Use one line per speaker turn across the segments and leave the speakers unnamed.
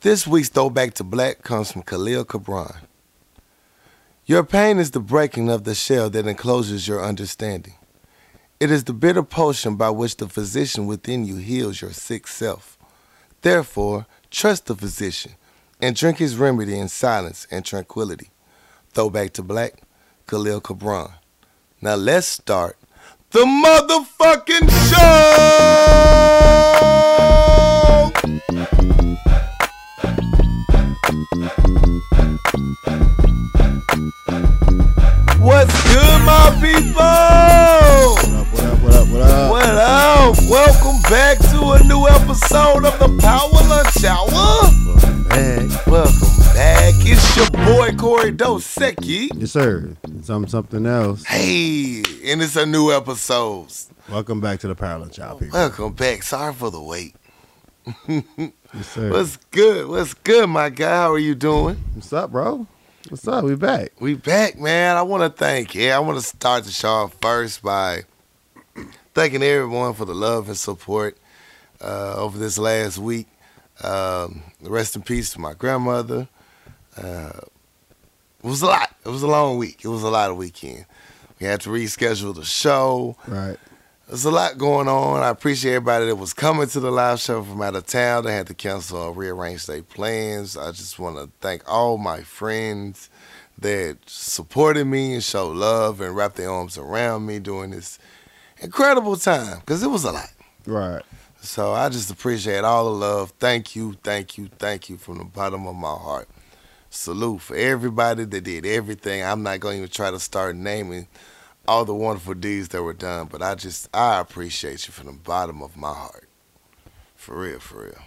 This week's Throwback to Black comes from Khalil Gibran. Your pain is the breaking of the shell that encloses your understanding. It is the bitter potion by which the physician within you heals your sick self. Therefore, trust the physician and drink his remedy in silence and tranquility. Throwback to Black, Khalil Gibran. Now let's start the motherfucking show! What's good, my people?
What up, what up, what up,
What up? Welcome back to a new episode of the Power Lunch Hour.
Hey.
Welcome back. It's your boy Corey Dosecki.
Yes, sir. Some something else.
Hey, and it's a new episode.
Welcome back to the Parallel Child people.
Welcome back. Sorry for the wait.
Yes.
What's good? What's good, my guy? How are you doing?
What's up, bro? What's up? We back.
We back, man. I want to thank. Yeah, I want to start the show off first by thanking everyone for the love and support uh, over this last week. Um, rest in peace to my grandmother. Uh, it was a lot. It was a long week. It was a lot of weekend. We had to reschedule the show.
Right.
There's a lot going on. I appreciate everybody that was coming to the live show from out of town. They had to cancel or rearrange their plans. I just want to thank all my friends that supported me and showed love and wrapped their arms around me during this incredible time because it was a lot.
Right.
So I just appreciate all the love. Thank you, thank you, thank you from the bottom of my heart. Salute for everybody that did everything. I'm not going to even try to start naming all the wonderful deeds that were done, but I just I appreciate you from the bottom of my heart. For real, for real.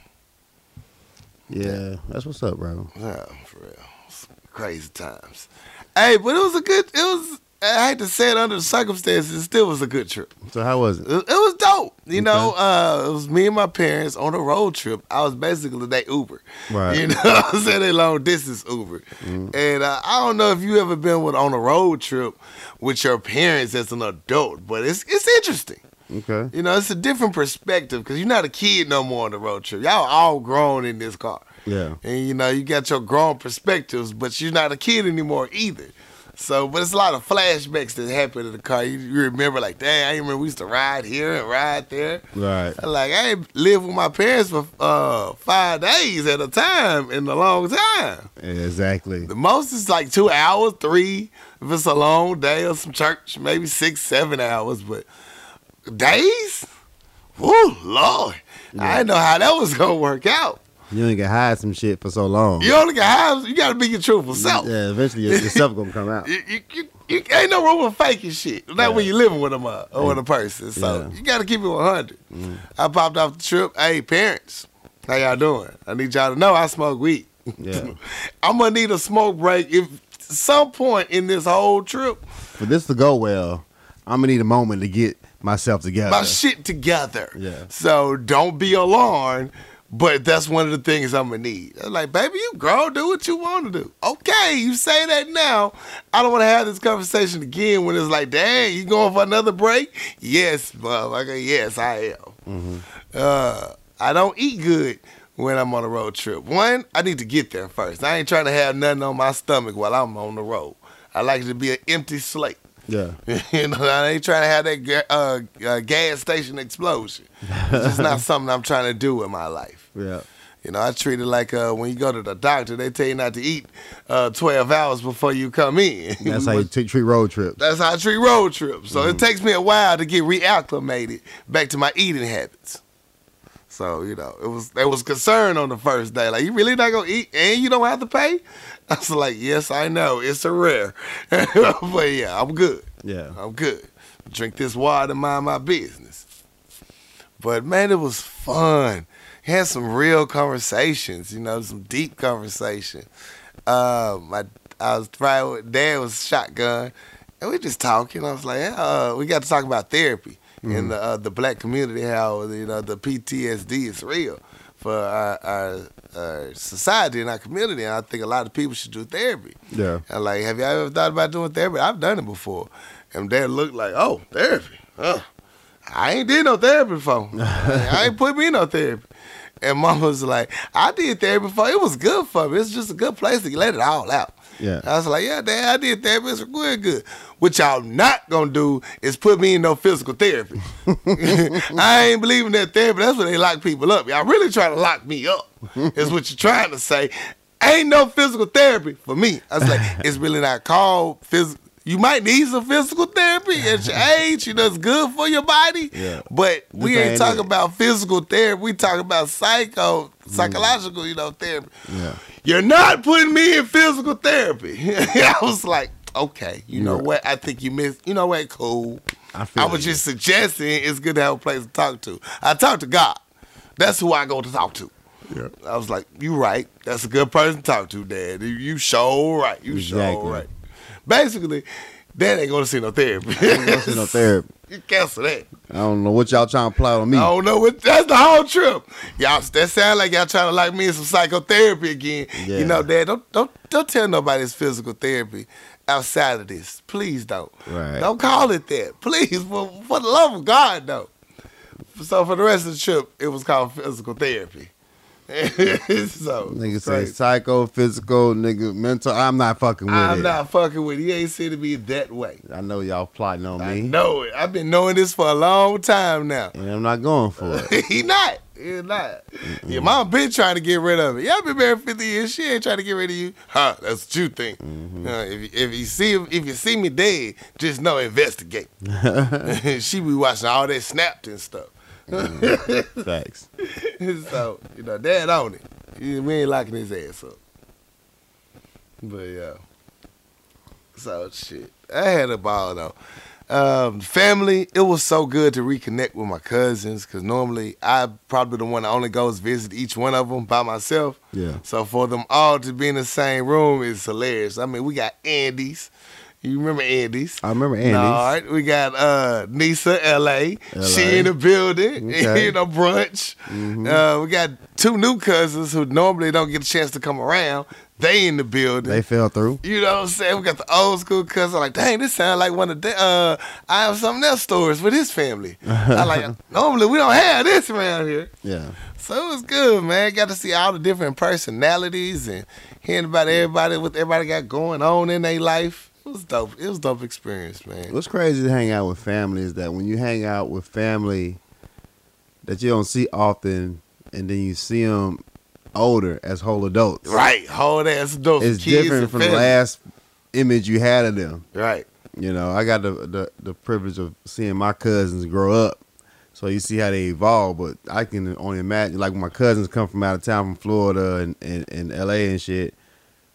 Yeah. That's what's up, bro.
Yeah, for real. It's crazy times. Hey, but it was a good. It was. I hate to say it under the circumstances. It still was a good trip.
So how was it?
It, it was dope. You know, uh, it was me and my parents on a road trip. I was basically they Uber.
Right.
You know, I was a long distance Uber.
Mm.
And uh, I don't know if you ever been with on a road trip with your parents as an adult, but it's it's interesting.
Okay.
You know, it's a different perspective because you're not a kid no more on the road trip. Y'all all grown in this car.
Yeah.
And you know, you got your grown perspectives, but you're not a kid anymore either. So, but it's a lot of flashbacks that happen in the car. You, you remember, like, dang, I remember we used to ride here and ride there.
Right.
Like, I ain't lived with my parents for uh, five days at a time in a long time.
Exactly.
The most is like two hours, three, if it's a long day or some church, maybe six, seven hours. But days? Oh, Lord. I didn't know how that was going to work out.
You ain't gonna hide some shit for so long.
You only got half. You got to be your truthful self.
Yeah. Eventually, your, your stuff gonna come out.
You, you, you, you ain't no room for faking shit. Not when you living with them uh, or with a person. So
Yeah.
You got to keep it 100. I popped off the trip. Hey, parents, how y'all doing? I need y'all to know I smoke weed.
Yeah.
I'm gonna need a smoke break if some point in this whole trip
For this to go well, I'm gonna need a moment to get myself together.
my shit together.
Yeah.
So don't be alarmed. But that's one of the things I'm gonna need. I'm like, baby, you grown, do what you want to do. Okay, you say that now. I don't want to have this conversation again when it's like, dang, you going for another break? Yes, motherfucker. Yes, I am. Uh, I don't eat good when I'm on a road trip. One, I need to get there first. I ain't trying to have nothing on my stomach while I'm on the road. I like it to be an empty slate.
yeah.
you know, I ain't trying to have that uh, uh, gas station explosion. It's just not something I'm trying to do in my life.
Yeah.
You know, I treat it like uh, when you go to the doctor, they tell you not to eat uh, 12 hours before you come in.
That's how you treat road trips.
That's how I treat road trips. So it takes me a while to get reacclimated back to my eating habits. So you know, it was there was concern on the first day, like you really not gonna eat and you don't have to pay. I was like, yes, I know, it's a rare, but yeah, I'm good.
Yeah.
I'm good. Drink this water, mind my business. But man, it was fun. Had some real conversations, you know, some deep conversation. Uh, my I was riding with dad was shotgun, and we just talking. I was like, uh, we got to talk about therapy in the uh, the black community. How you know the PTSD is real for our, our, our society and our community. And I think a lot of people should do therapy.
Yeah.
And like, have you ever thought about doing therapy? I've done it before. And dad looked like, oh, therapy. Huh. I ain't did no therapy before. I ain't put me in no therapy. And mama was like, I did therapy before. It was good for me. It's just a good place to let it all out.
Yeah.
I was like, yeah, dad, I did therapy. It's real good. What y'all not gonna do is put me in no physical therapy. I ain't believing that therapy. That's where they lock people up. Y'all really trying to lock me up. is what you're trying to say. Ain't no physical therapy for me. I was like, it's really not called physical. You might need some physical therapy at your age. You know, it's good for your body.
Yeah.
But we ain't
ain't
talking
it.
about physical therapy. We talking about psycho, mm. psychological, you know, therapy.
Yeah.
You're not putting me in physical therapy. I was like, okay, you know what? I think you missed. You know what? Cool.
I feel
I was
you.
just suggesting it's good to have a place to talk to. I talk to God. That's who I go to talk to.
Yeah.
I was like, you right. That's a good person to talk to, Dad. You, you sure right. You sure right. Basically, Dad ain't gonna see no therapy.
Ain't gonna see no therapy.
You cancel that.
I don't know what y'all trying to plot on me.
I don't know what that's the whole trip. Y'all that sound like y'all trying to lock me in some psychotherapy again.
Yeah.
You know, Dad, don't don't don't tell nobody it's physical therapy outside of this. Please don't.
Right.
Don't call it that. Please, for, for the love of God, though. So for the rest of the trip, it was called physical therapy. so
Nigga say psycho, physical, nigga, mental. I'm not fucking with
I'm
it.
not fucking with it. He ain't seen to be that way.
I know y'all plotting on
I
me, I
know it. I've been knowing this for a long time now.
and I'm not going for it.
he not. He not. Your mom been trying to get rid of it. Y'all been married 50 years. She ain't trying to get rid of you. Huh, that's what you think.
Mm-hmm.
Uh, if, you- if you see if you see me dead, just know investigate. she be watching all that snapped and stuff.
Facts.
so, you know, dad on it. We ain't locking his ass up. But yeah. So shit. I had a ball though. Um, family, it was so good to reconnect with my cousins because normally I probably the one that only goes visit each one of them by myself.
Yeah.
So for them all to be in the same room is hilarious. I mean, we got Andy's. You remember Andy's?
I remember Andy's.
All right, we got uh Nisa LA.
LA.
She in the building.
Okay.
you know, brunch. Uh, we got two new cousins who normally don't get a chance to come around. They in the building.
They fell through.
you know what I'm saying? We got the old school cousin. Like, dang, this sounds like one of the uh I have something else stories with his family. I like normally we don't have this around here.
Yeah.
So it was good, man. Got to see all the different personalities and hearing about everybody what everybody got going on in their life. It was dope. It was a dope experience, man.
What's crazy to hang out with family is that when you hang out with family that you don't see often, and then you see them older as whole adults,
Right, whole ass adults,
It's different from the last image you had of them.
Right,
You know, I got the, the the privilege of seeing my cousins grow up. So you see how they evolve, but I can only imagine like when my cousins come from out of town from Florida and, and, and LA and shit.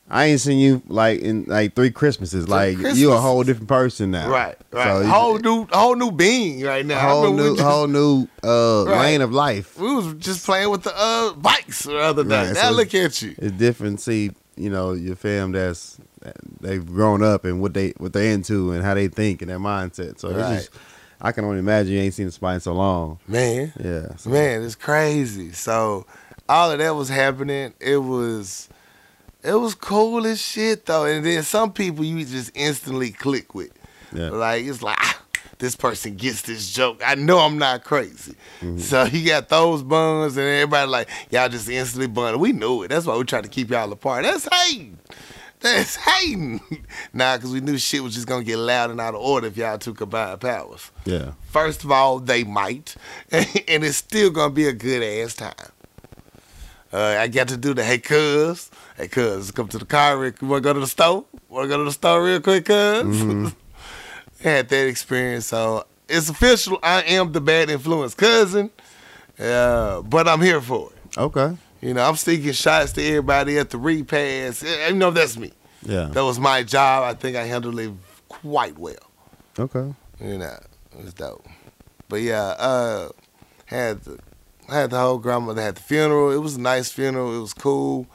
I ain't seen you like in like three Christmases. like you a whole different person now.
right, right.
So
whole new, whole new being right now.
Whole new
just-
whole new uh
Right.
lane of life.
We was just playing with the uh bikes the other day.
Right,
now
so-
look at you.
It's different. See, you know, your fam that's they've grown up and what they what they're into and how they think and their mindset. So
Right.
it's just I can only imagine you ain't seen the spine so long.
Man,
Yeah. So,
man, it's crazy. So all of that was happening. It was it was cool as shit though. And then some people you just instantly click with.
Yeah.
Like it's like ah, this person gets this joke. I know I'm not crazy.
Mm-hmm.
So you got those buns and everybody like y'all just instantly bun. We knew it. That's why we tried to keep y'all apart. That's hating. That's hating. nah, because we knew shit was just gonna get loud and out of order if y'all two combined powers.
Yeah.
First of all, they might, and it's still gonna be a good ass time. Uh, I got to do the hey cuz, hey cuz, come to the car. Real, you wanna go to the store? Wanna go to the store real quick, because Had that experience, so it's official. I am the bad influence cousin, uh, but I'm here for it.
Okay.
You know, I'm sneaking shots to everybody at the repass. You know, that's me.
Yeah.
That was my job. I think I handled it quite well.
Okay.
You know, it was dope. But yeah, uh, had the had the whole grandmother had the funeral. It was a nice funeral. It was cool.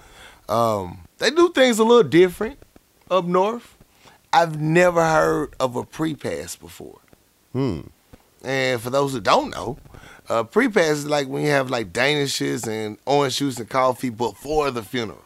Um, they do things a little different up north. I've never heard of a pre-pass before.
Hmm.
And for those who don't know, uh, pre-pass is like when you have like danishes and orange juice and coffee before the funeral.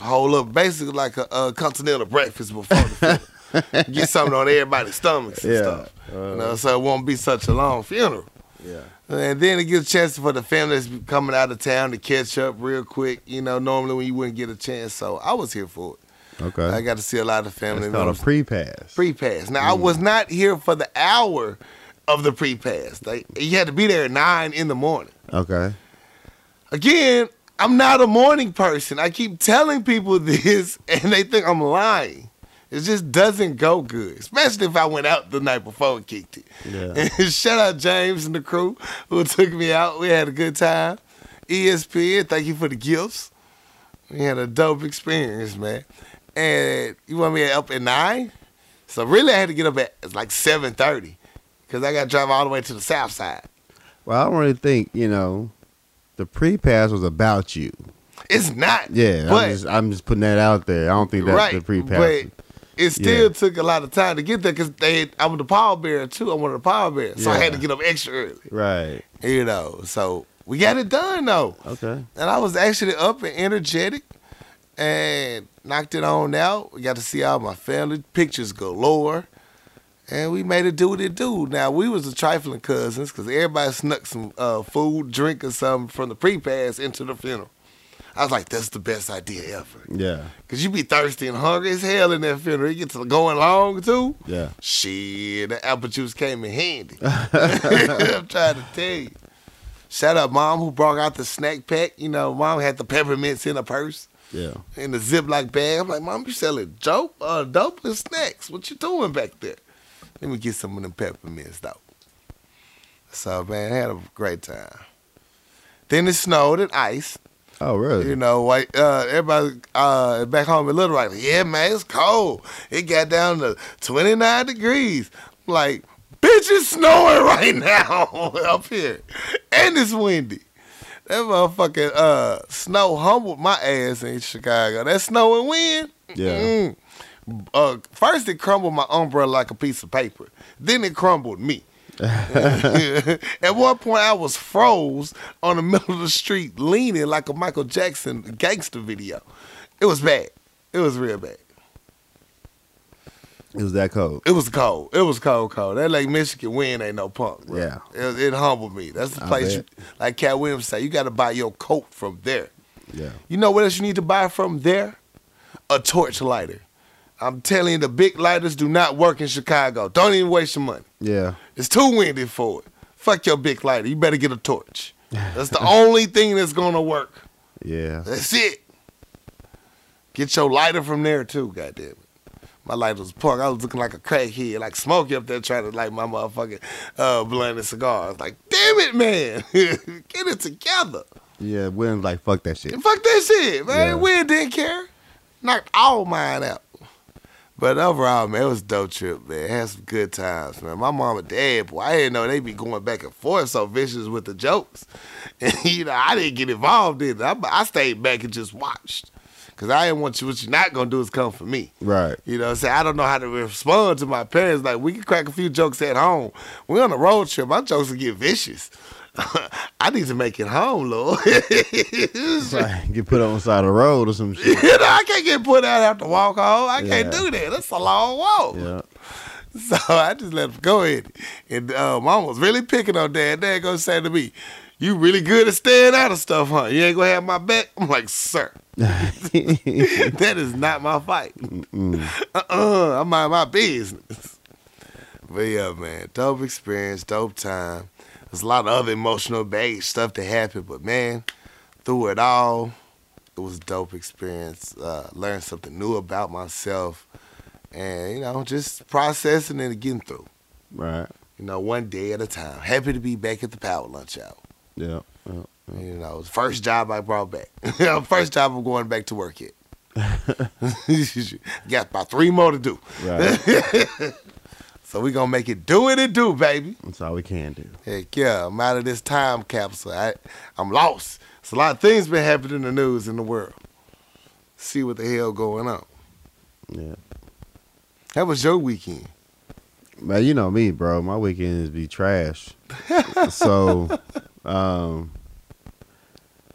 Hold up, basically like a, a continental breakfast before the funeral. Get something on everybody's stomachs and
Yeah.
stuff. you know, so it won't be such a long funeral.
Yeah.
And then it gives a chance for the family that's coming out of town to catch up real quick. You know, normally when you wouldn't get a chance. So I was here for it.
Okay.
I got to see a lot of family
It's called a
members.
pre pass.
Pre pass. Now I mm. was not here for the hour of the pre pass. Like you had to be there at nine in the morning.
Okay.
Again, I'm not a morning person. I keep telling people this, and they think I'm lying. It just doesn't go good, especially if I went out the night before and kicked it.
Yeah.
And shout out James and the crew who took me out. We had a good time. ESPN, thank you for the gifts. We had a dope experience, man. And you want me up at nine? So really, I had to get up at like seven thirty because I got to drive all the way to the south side.
Well, I don't really think you know the pre pass was about you.
It's not.
Yeah,
but
I'm just I'm just putting that out there. I don't think that's
right,
the pre pass.
but it still
Yeah.
took a lot of time to get there because they. I was the power bearer too. I wanted the power bearer, so I had to get up extra early.
Right.
You know, so we got it done though.
Okay.
and I was actually up and energetic and knocked it on out. We got to see all my family, pictures galore, and we made it do what it do. Now we was the trifling cousins because everybody snuck some uh, food, drink, or something from the pre-pass into the funeral. I was like, that's the best idea ever.
Yeah.
Cause you be thirsty and hungry as hell in that funeral. You get to going long too.
Yeah.
Shit, the apple juice came in handy. I'm trying to tell you. Shout out mom who brought out the snack pack. You know, mom had the peppermints in her purse
Yeah.
in the Ziploc bag. I'm like, mom, you selling dope, uh, dope and snacks. What you doing back there? Let me get some of them peppermints though. So man, I had a great time. Then it snowed and ice.
Oh, really?
You know, like uh, everybody uh, back home in Little Rock, like, yeah, man, it's cold. It got down to 29 degrees. Like, bitch, it's snowing right now up here. And it's windy. That motherfucking uh, snow humbled my ass in Chicago. That snow and wind.
Yeah.
mm. Uh, first, it crumbled my umbrella like a piece of paper. Then it crumbled me. At one point, I was froze on the middle of the street, leaning like a Michael Jackson gangster video. It was bad. It was real bad.
It was that cold.
It was cold. It was cold, cold. That Lake Michigan wind ain't no punk. Bro.
Yeah.
it, it humbled me. That's the place, you, like Katt Williams say, you got to buy your coat from there.
Yeah.
You know what else you need to buy from there? A torch lighter. I'm telling you, the big lighters do not work in Chicago. Don't even waste your money.
Yeah.
It's too windy for it. Fuck your big lighter. You better get a torch. That's the only thing that's gonna work.
Yeah.
That's it. Get your lighter from there too, goddamn it. My lighter was punk. I was looking like a crackhead, like Smokey up there trying to light my motherfucking uh, blunt and cigar. I was like, damn it, man. Get it together.
Yeah. Williams like fuck that shit.
And fuck that shit, man.
Yeah.
We didn't care. Knocked all mine out. But overall, man, it was a dope trip, man. Had some good times, man. My mom and dad, boy, I didn't know they be going back and forth so vicious with the jokes. And, you know, I didn't get involved in it. I, I stayed back and just watched. Because I didn't want you, what you're not going to do is come for me.
Right.
You know, say I don't know how to respond to my parents. Like we can crack a few jokes at home. We're on a road trip. My jokes will get vicious. I need to make it home, Lord.
Right. Get put on the side of the road or some shit.
You know, I can't get put out after walk home. I can't do that. That's a long walk.
Yeah.
So I just let him go ahead. And uh, mom was really picking on dad. Dad gonna say to me, You really good at staying out of stuff, huh? You ain't gonna have my back? I'm like, sir, that is not my fight. Uh-uh. I mind my business. But yeah, man, dope experience, dope time. There's a lot of other emotional baggage stuff that happened, but man, through it all, it was a dope experience. Uh, learned something new about myself, and you know, just processing and getting through.
right.
You know, one day at a time. Happy to be back at the power lunch hour.
Yeah. yeah.
You know, first job I brought back. first job I'm going back to work at. Got about three more to do.
Right.
So we gonna make it do what it do, baby.
That's all we can do.
Heck yeah, I'm out of this time capsule. I, I'm lost. It's a lot of things been happening in the news in the world. See what the hell going on.
Yeah.
How was your weekend?
Man, you know me, bro. My weekends be trash. so, um,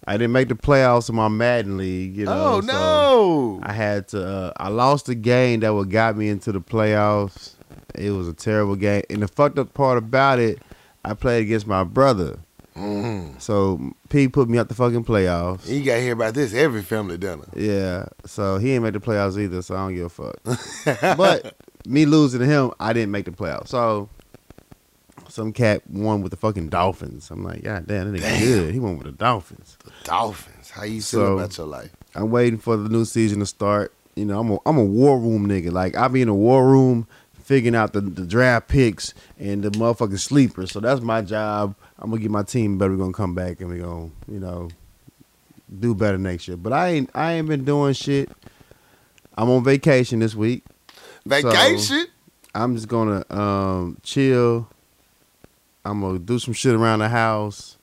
I didn't make the playoffs in my Madden league. You know,
oh
so
no!
I had to. Uh, I lost a game that would got me into the playoffs. It was a terrible game, and the fucked up part about it, I played against my brother.
Mm.
So P put me out the fucking playoffs.
You gotta hear about this every family dinner.
Yeah. So he ain't make the playoffs either, so I don't give a fuck. but me losing to him, I didn't make the playoffs. So some cat won with the fucking Dolphins. I'm like, God damn, that nigga good. He won with the Dolphins.
The Dolphins. How you feel
So-
about your life?
I'm waiting for the new season to start. You know, I'm a I'm a war room nigga. Like I be in a war room figuring out the, the draft picks and the motherfucking sleepers. So that's my job. I'm gonna get my team better. We're gonna come back and we gonna, you know, do better next year. But I ain't I ain't been doing shit. I'm on vacation this week.
Vacation?
I'm just gonna um chill. I'm gonna do some shit around the house.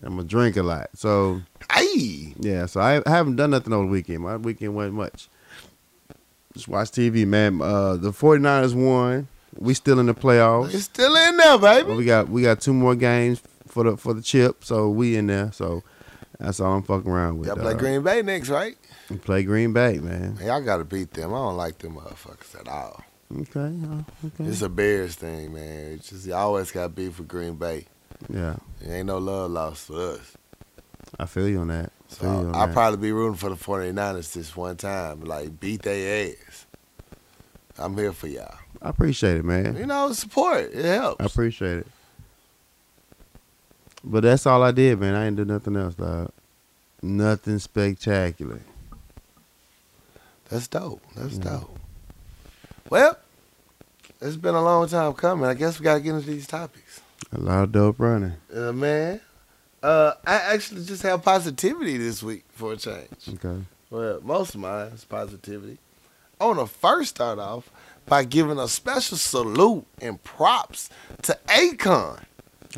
I'm gonna drink a lot. So
Hey.
yeah, so I, I haven't done nothing over the weekend. My weekend wasn't much. Just watch TV, man. Uh, the 49ers won. We still in the playoffs.
It's still in there, baby.
But we got we got two more games for the for the chip, so we in there. So that's all I'm fucking around with.
Y'all play
dawg.
Green Bay next, right?
We play Green Bay, man.
Y'all gotta beat them. I don't like them motherfuckers at all.
Okay, okay.
It's a Bears thing, man. It's just you always got beef with Green Bay.
Yeah,
It ain't no love lost for us.
I feel you on that.
So
feel you on
I'll probably be rooting for the 49ers this one time. Like, beat their ass. I'm here for y'all.
I appreciate it, man.
You know, support. It helps.
I appreciate it. But that's all I did, man. I ain't do nothing else, dog. Nothing spectacular.
That's dope. That's
Yeah.
dope. Well, it's been a long time coming. I guess we got to get into these topics.
A lot of dope running.
Uh, man, uh, I actually just have positivity this week for a change.
Okay.
Well, most of mine is positivity. I want to first start off by giving a special salute and props to Akon.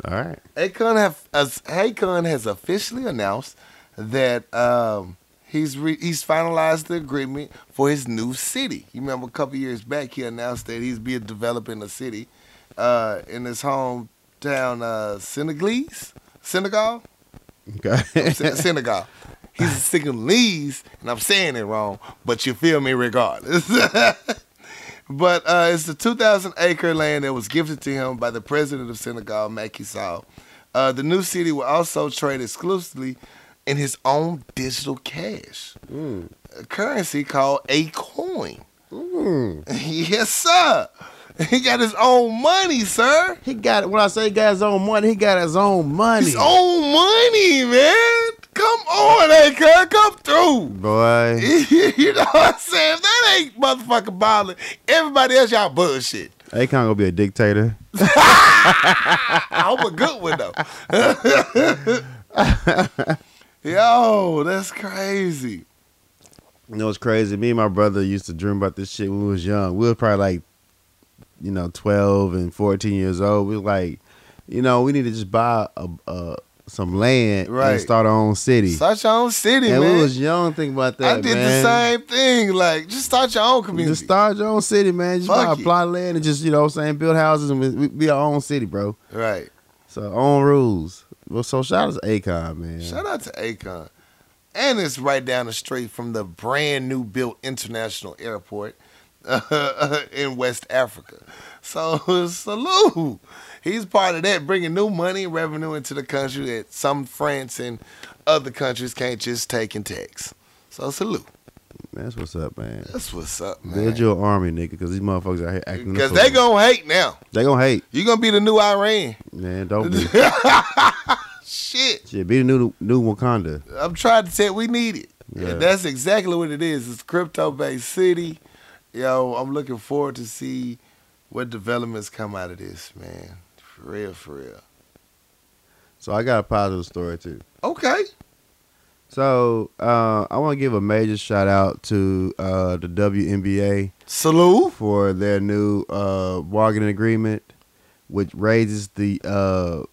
All right.
Akon have as Akon has officially announced that um, he's re, he's finalized the agreement for his new city. You remember a couple years back he announced that he's be developing a city uh, in his hometown uh, Senegalese, Senegal,
Okay.
Sen- Senegal. He's a Senegalese, and I'm saying it wrong, but you feel me regardless. but uh, it's the 2,000 acre land that was gifted to him by the president of Senegal, Macky Sall. Uh, the new city will also trade exclusively in his own digital cash,
Mm.
a currency called Akoin.
Mm.
yes, sir. He got his own money, sir.
He got when I say he got his own money, he got his own money.
His own money, man. Come on, Akon, come through.
Boy.
you know what I'm saying? If that ain't motherfucking balling, everybody else y'all bullshit.
Akon gonna be a dictator.
I hope a good one though. Yo, that's crazy.
You know what's crazy? Me and my brother used to dream about this shit when we was young. We was probably like, you know, twelve and fourteen years old. We was like, you know, we need to just buy a, a some land
Right.
and start our own city.
Start your own city,
and
man.
we was young think about that.
I did
man.
the same thing. Like, just start your own community.
Just start your own city, man. Just
Fuck
buy a
it.
plot of land and just, you know what I'm saying, build houses and we, we be our own city, bro.
right.
So own rules. Well, so shout out to Akon, man.
Shout out to Akon. And it's right down the street from the brand new built international airport in West Africa. So salute. He's part of that, bringing new money and revenue into the country that some France and other countries can't just take and tax. So salute.
That's what's up, man.
That's what's up, man.
Build your army, nigga, because these motherfuckers out here acting.
Because they gonna hate now.
They gonna hate,
You gonna be the new Iran.
man. Don't be.
Shit.
Shit, be the new new Wakanda.
I'm trying to say we need it.
Yeah.
And that's exactly what it is. It's crypto based city. Yo, I'm looking forward to see what developments come out of this, man. For real, for real.
So I got a positive story too.
Okay.
So uh, I want to give a major shout out to uh, the WNBA
Salute.
for their new uh, bargaining agreement, which raises the uh,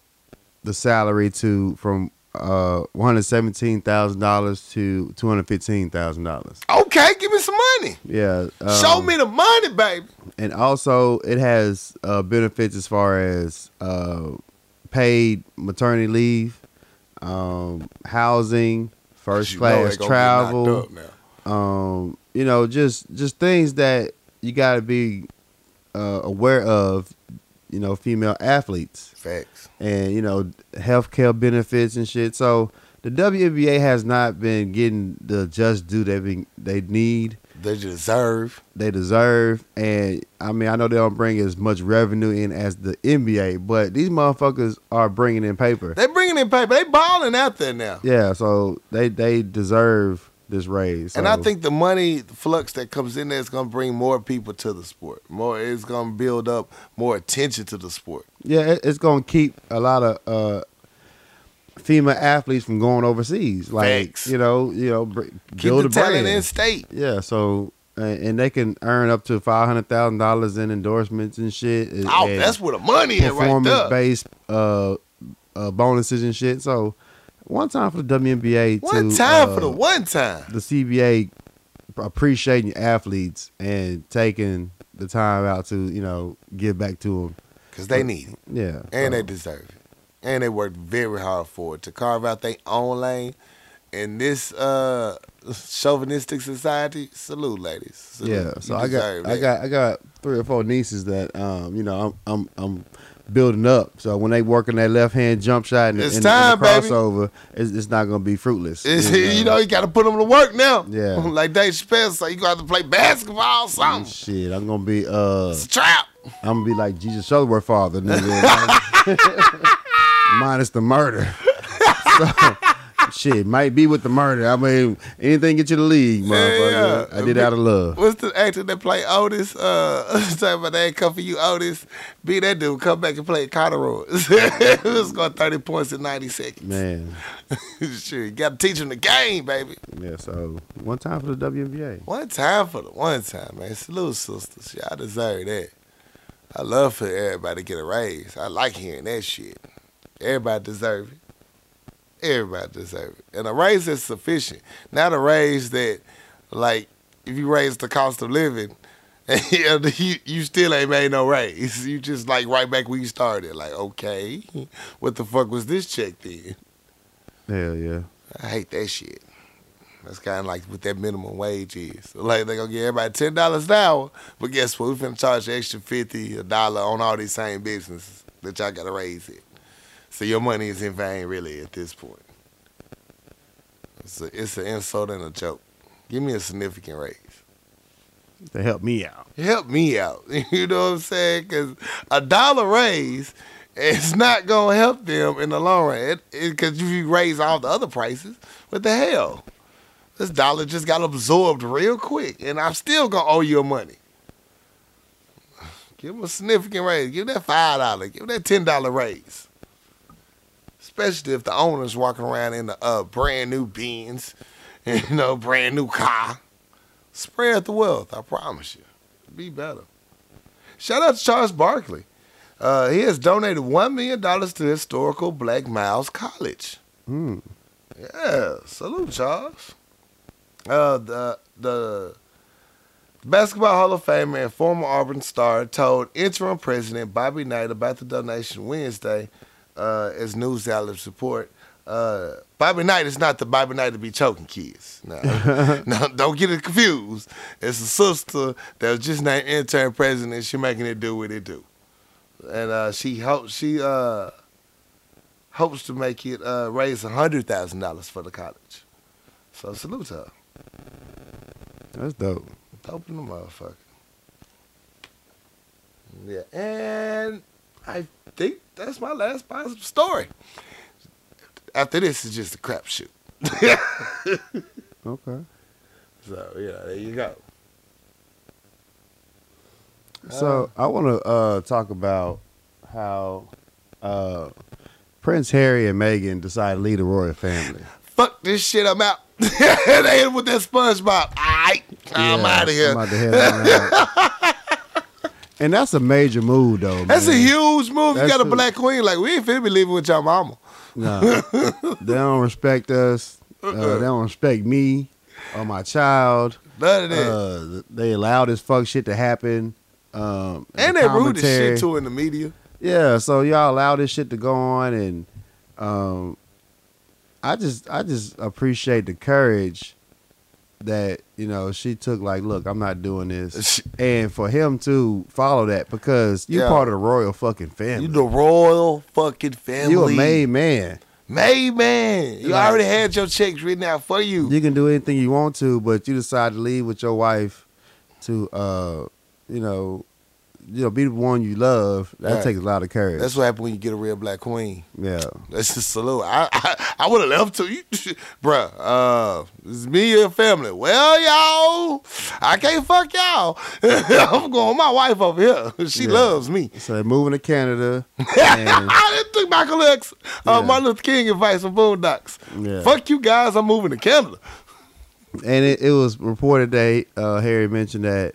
the salary to from uh, one hundred seventeen thousand dollars to two hundred fifteen thousand dollars.
Okay, give me some money.
Yeah,
Show
um,
me the money, baby.
and also it has uh, benefits as far as uh, paid maternity leave, um, housing, first class travel.
knocked up now.
um, you know, just just things that you got to be uh, aware of you know female athletes
Facts.
and you know healthcare benefits and shit. So the WNBA has not been getting the just due they been, they need,
They deserve.
they deserve, and I mean I know they don't bring as much revenue in as the NBA, but these motherfuckers are bringing in paper.
They bringing in paper. They balling out there now.
Yeah, so they they deserve this raise.
And I think the money flux that comes in there is going to bring more people to the sport. More, it's going to build up more attention to the sport.
yeah, it, it's gonna keep a lot of uh, female athletes from going overseas. Like you know, you know, br-
Keep
build
the
a brand.
talent in state.
Yeah, so and, and they can earn up to five hundred thousand dollars in endorsements and shit. and-
Oh, that's where the money is right
Performance based uh, uh, bonuses and shit. So one time for the WNBA
One
to
time
uh,
for the one time.
the CBA appreciating athletes and taking the time out to you know give back to them.
Because they need it.
Yeah,
And
so-
they deserve it. And they worked very hard for it to carve out their own lane. In this uh, chauvinistic society, salute, ladies. Salute.
Yeah, so I got I got I got three or four nieces that um you know I'm I'm I'm building up. So when they working that left hand jump shot and,
It's
and,
time,
and the crossover, it's, it's not gonna be fruitless.
It's, you
uh,
know, you got to put them to work now.
Yeah.
like Dave Chappelle, so you got to play basketball, or something.
shit. I'm gonna be uh
It's a trap.
I'm gonna be like Jesus Shuttlesworth father, nigga. minus the murder. So, shit might be with the murder. I mean anything get you the league, motherfucker.
yeah.
I did it out of love.
What's the actor that play Otis? Uh, talking about they ain't come for you, Otis. Be that dude. Come back and play corduroys. Let's go 30 points in 90 seconds.
Man,
sure, you got to teach him the game, baby.
yeah. So one time for the WNBA.
One time for the one time, man. Salute, sisters. Y'all deserve that. I love for everybody to get a raise. I like hearing that shit. Everybody deserve it. Everybody deserve it. And a raise is sufficient. Not a raise that, like, if you raise the cost of living, you, you still ain't made no raise. You just like right back where you started. Like, okay, what the fuck was this check then?
Hell yeah.
I hate that shit. That's kind of like what that minimum wage is. Like they're gonna give everybody ten dollars an hour, but guess what? We finna charge you extra fifty a dollar on all these same businesses that y'all gotta raise it. So your money is in vain, really, at this point. It's a, it's an insult and a joke. Give me a significant raise.
To help me out.
Help me out. You know what I'm saying? Because a dollar raise is not gonna help them in the long run. Because if you raise all the other prices, what the hell? This dollar just got absorbed real quick, and I'm still gonna owe you money. Give them a significant raise. Give that five dollar. Give that ten dollar raise. Especially if the owner's walking around in a uh, brand new Benz, you know, brand new car. Spread the wealth. I promise you, be better. Shout out to Charles Barkley. Uh, he has donated one million dollars to historical Black Miles College.
Hmm.
Yeah, salute, Charles. Uh, the the basketball Hall of Famer and former Auburn star told interim president Bobbie Knight about the donation Wednesday, uh, as news outlets report. Uh, Bobbie Knight is not the Bobby Knight to be choking kids. No, no, don't get it confused. It's a sister that was just named interim president. She making it do what it do, and uh, she hopes she uh, hopes to make it uh, raise hundred thousand dollars for the college. So salute her.
That's dope.
Dope in the motherfucker. Yeah, and I think that's my last positive story. After this is just a crapshoot.
Okay.
So yeah, there you go.
So I want to uh, talk about how uh, Prince Harry and Meghan decided to leave the royal family.
Fuck this shit, I'm out. they hit with that SpongeBob. Alright, I'm
Yeah,
out of here.
I'm out to head on out. And that's a major move, though.
That's a huge move.
That's
you got a
a-
black queen. Like we ain't finna be leaving with your mama.
No, they don't respect us. Uh, they don't respect me or my child.
None of that.
Uh, they allow this fuck shit to happen. Um,
and
the
they rude as shit too in the media.
Yeah, so y'all allow this shit to go on, and um, I just I just appreciate the courage that you know she took like, look, I'm not doing this, and for him to follow that because you're
Yeah.
part of the royal fucking family.
You the royal fucking family.
You a made man.
Made man. You
Like-
already had your checks written out for you.
You can do anything you want to, but you decide to leave with your wife to, uh, you know, you know, be the one you love. That
Right.
takes a lot of courage.
That's what happened when you get a real black queen.
yeah.
That's just salute. I I, I would have left to you, bruh. Uh, it's me and your family. Well, y'all, I can't fuck y'all. I'm going with my wife over here. She
Yeah.
loves me.
So they're moving to Canada. and,
I took Michael X, uh,
Yeah.
Martin Luther King advice from Boondocks.
Yeah.
Fuck you guys. I'm moving to Canada.
and it, it was reported that uh, Harry mentioned that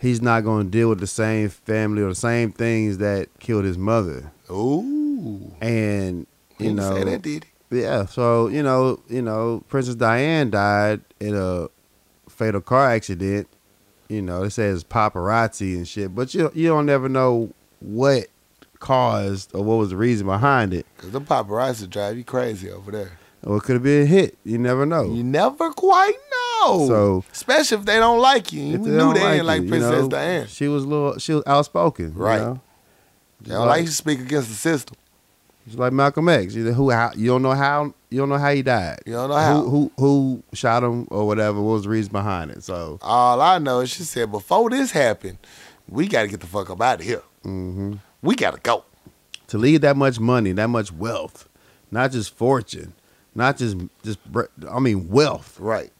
he's not going to deal with the same family or the same things that killed his mother.
Ooh,
And you know,
say that did he?
yeah. So you know, you know, Princess Diane died in a fatal car accident. You know, it says paparazzi and shit, but you you don't never know what caused or what was the reason behind it.
Cause the paparazzi drive you crazy over there.
Or it could have been a hit. You never know.
You never quite know.
So-
especially if they don't like you. You knew they didn't like
you, you
Princess
know,
Diane.
She was a little. She was outspoken.
Right.
you know?
They don't like you to speak against the system.
It's like Malcolm X. You know, who how, you don't know how you don't know how he died.
You don't know how.
Who, who who shot him or whatever? What was the reason behind it? So
All I know is she said before this happened, we got to get the fuck up out of here.
hmm
We got to go.
to leave that much money, that much wealth, not just fortune, not just just I mean wealth.
Right.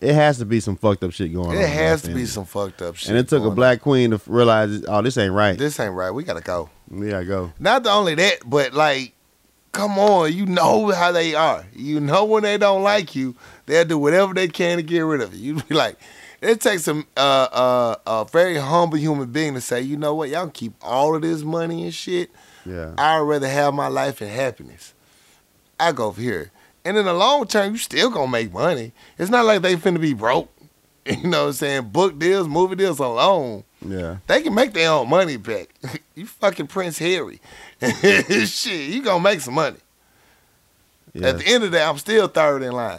It has to be some fucked up shit going on.
It has to be some fucked up shit.
And it took a black queen to realize, oh, this ain't right.
This ain't right. We got to go.
we gotta go.
Not only that, but like, come on, you know how they are. You know when they don't like you, they'll do whatever they can to get rid of you. You be like, it takes a, uh, uh, a very humble human being to say, you know what, y'all keep all of this money and shit.
Yeah.
I'd rather have my life and happiness. I go over here. And in the long term, you still gonna make money. It's not like they finna be broke. You know what I'm saying? Book deals, movie deals alone.
Yeah.
They can make their own money back. you fucking Prince Harry. Shit, you gonna make some money.
Yeah.
At the end of the day, I'm still third in line.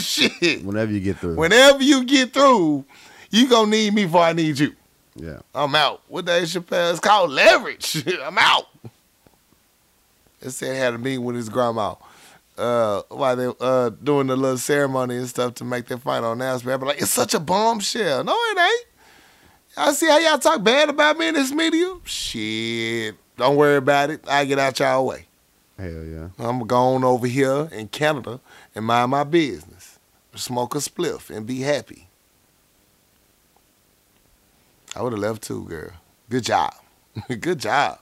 Shit.
Whenever you get through.
Whenever you get through, you gonna need me before I need you.
yeah.
I'm out. What that Chappelle? It's called leverage. I'm out. It said had a meeting with his grandma. Uh, while they uh doing the little ceremony and stuff to make their final announcement. But like, it's such a bombshell. No, it ain't. I see how y'all talk bad about me in this media. Shit. Don't worry about it. I get out y'all way.
Hell yeah.
I'm going over here in Canada and mind my business. Smoke a spliff and be happy. I would have left too, girl. Good job. Good job.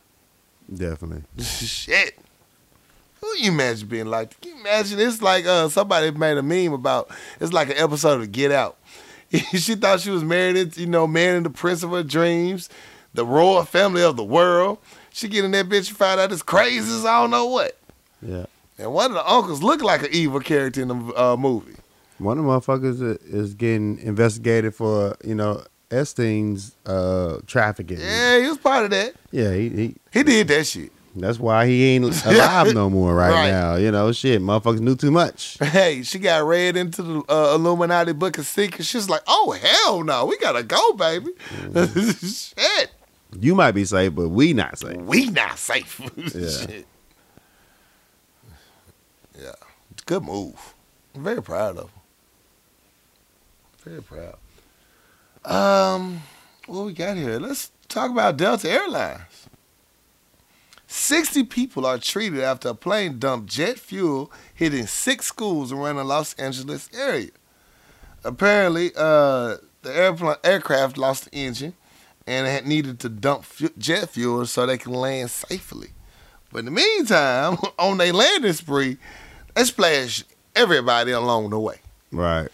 Definitely.
Shit. Who you imagine being like? Can you imagine? It's like uh, somebody made a meme about. It's like an episode of Get Out. she thought she was married, into, you know, man in the prince of her dreams, the royal family of the world. She get in that bitch and find out it's crazy as I don't know what.
Yeah.
And one of the uncles looked like an evil character in the uh, movie.
One of the motherfuckers is getting investigated for, you know, Epstein's uh, trafficking.
Yeah, he was part of that.
Yeah, he, he
He did that shit.
That's why he ain't alive no more right,
Right.
now. You know, shit, motherfuckers knew too much.
Hey, she got read into the uh, Illuminati Book of Secrets. She's like, oh, hell no. We got to go, baby. shit.
You might be safe, but we not safe.
We not safe.
Yeah.
shit. Yeah. Good move. I'm very proud of him. Very proud. Um, what we got here? Let's talk about Delta Airlines. 60 people are treated after a plane dumped jet fuel hitting six schools around the Los Angeles area. Apparently, uh, the airplane, aircraft lost the engine and had needed to dump fu- jet fuel so they can land safely. But in the meantime, on their landing spree, they splashed everybody along the way.
Right.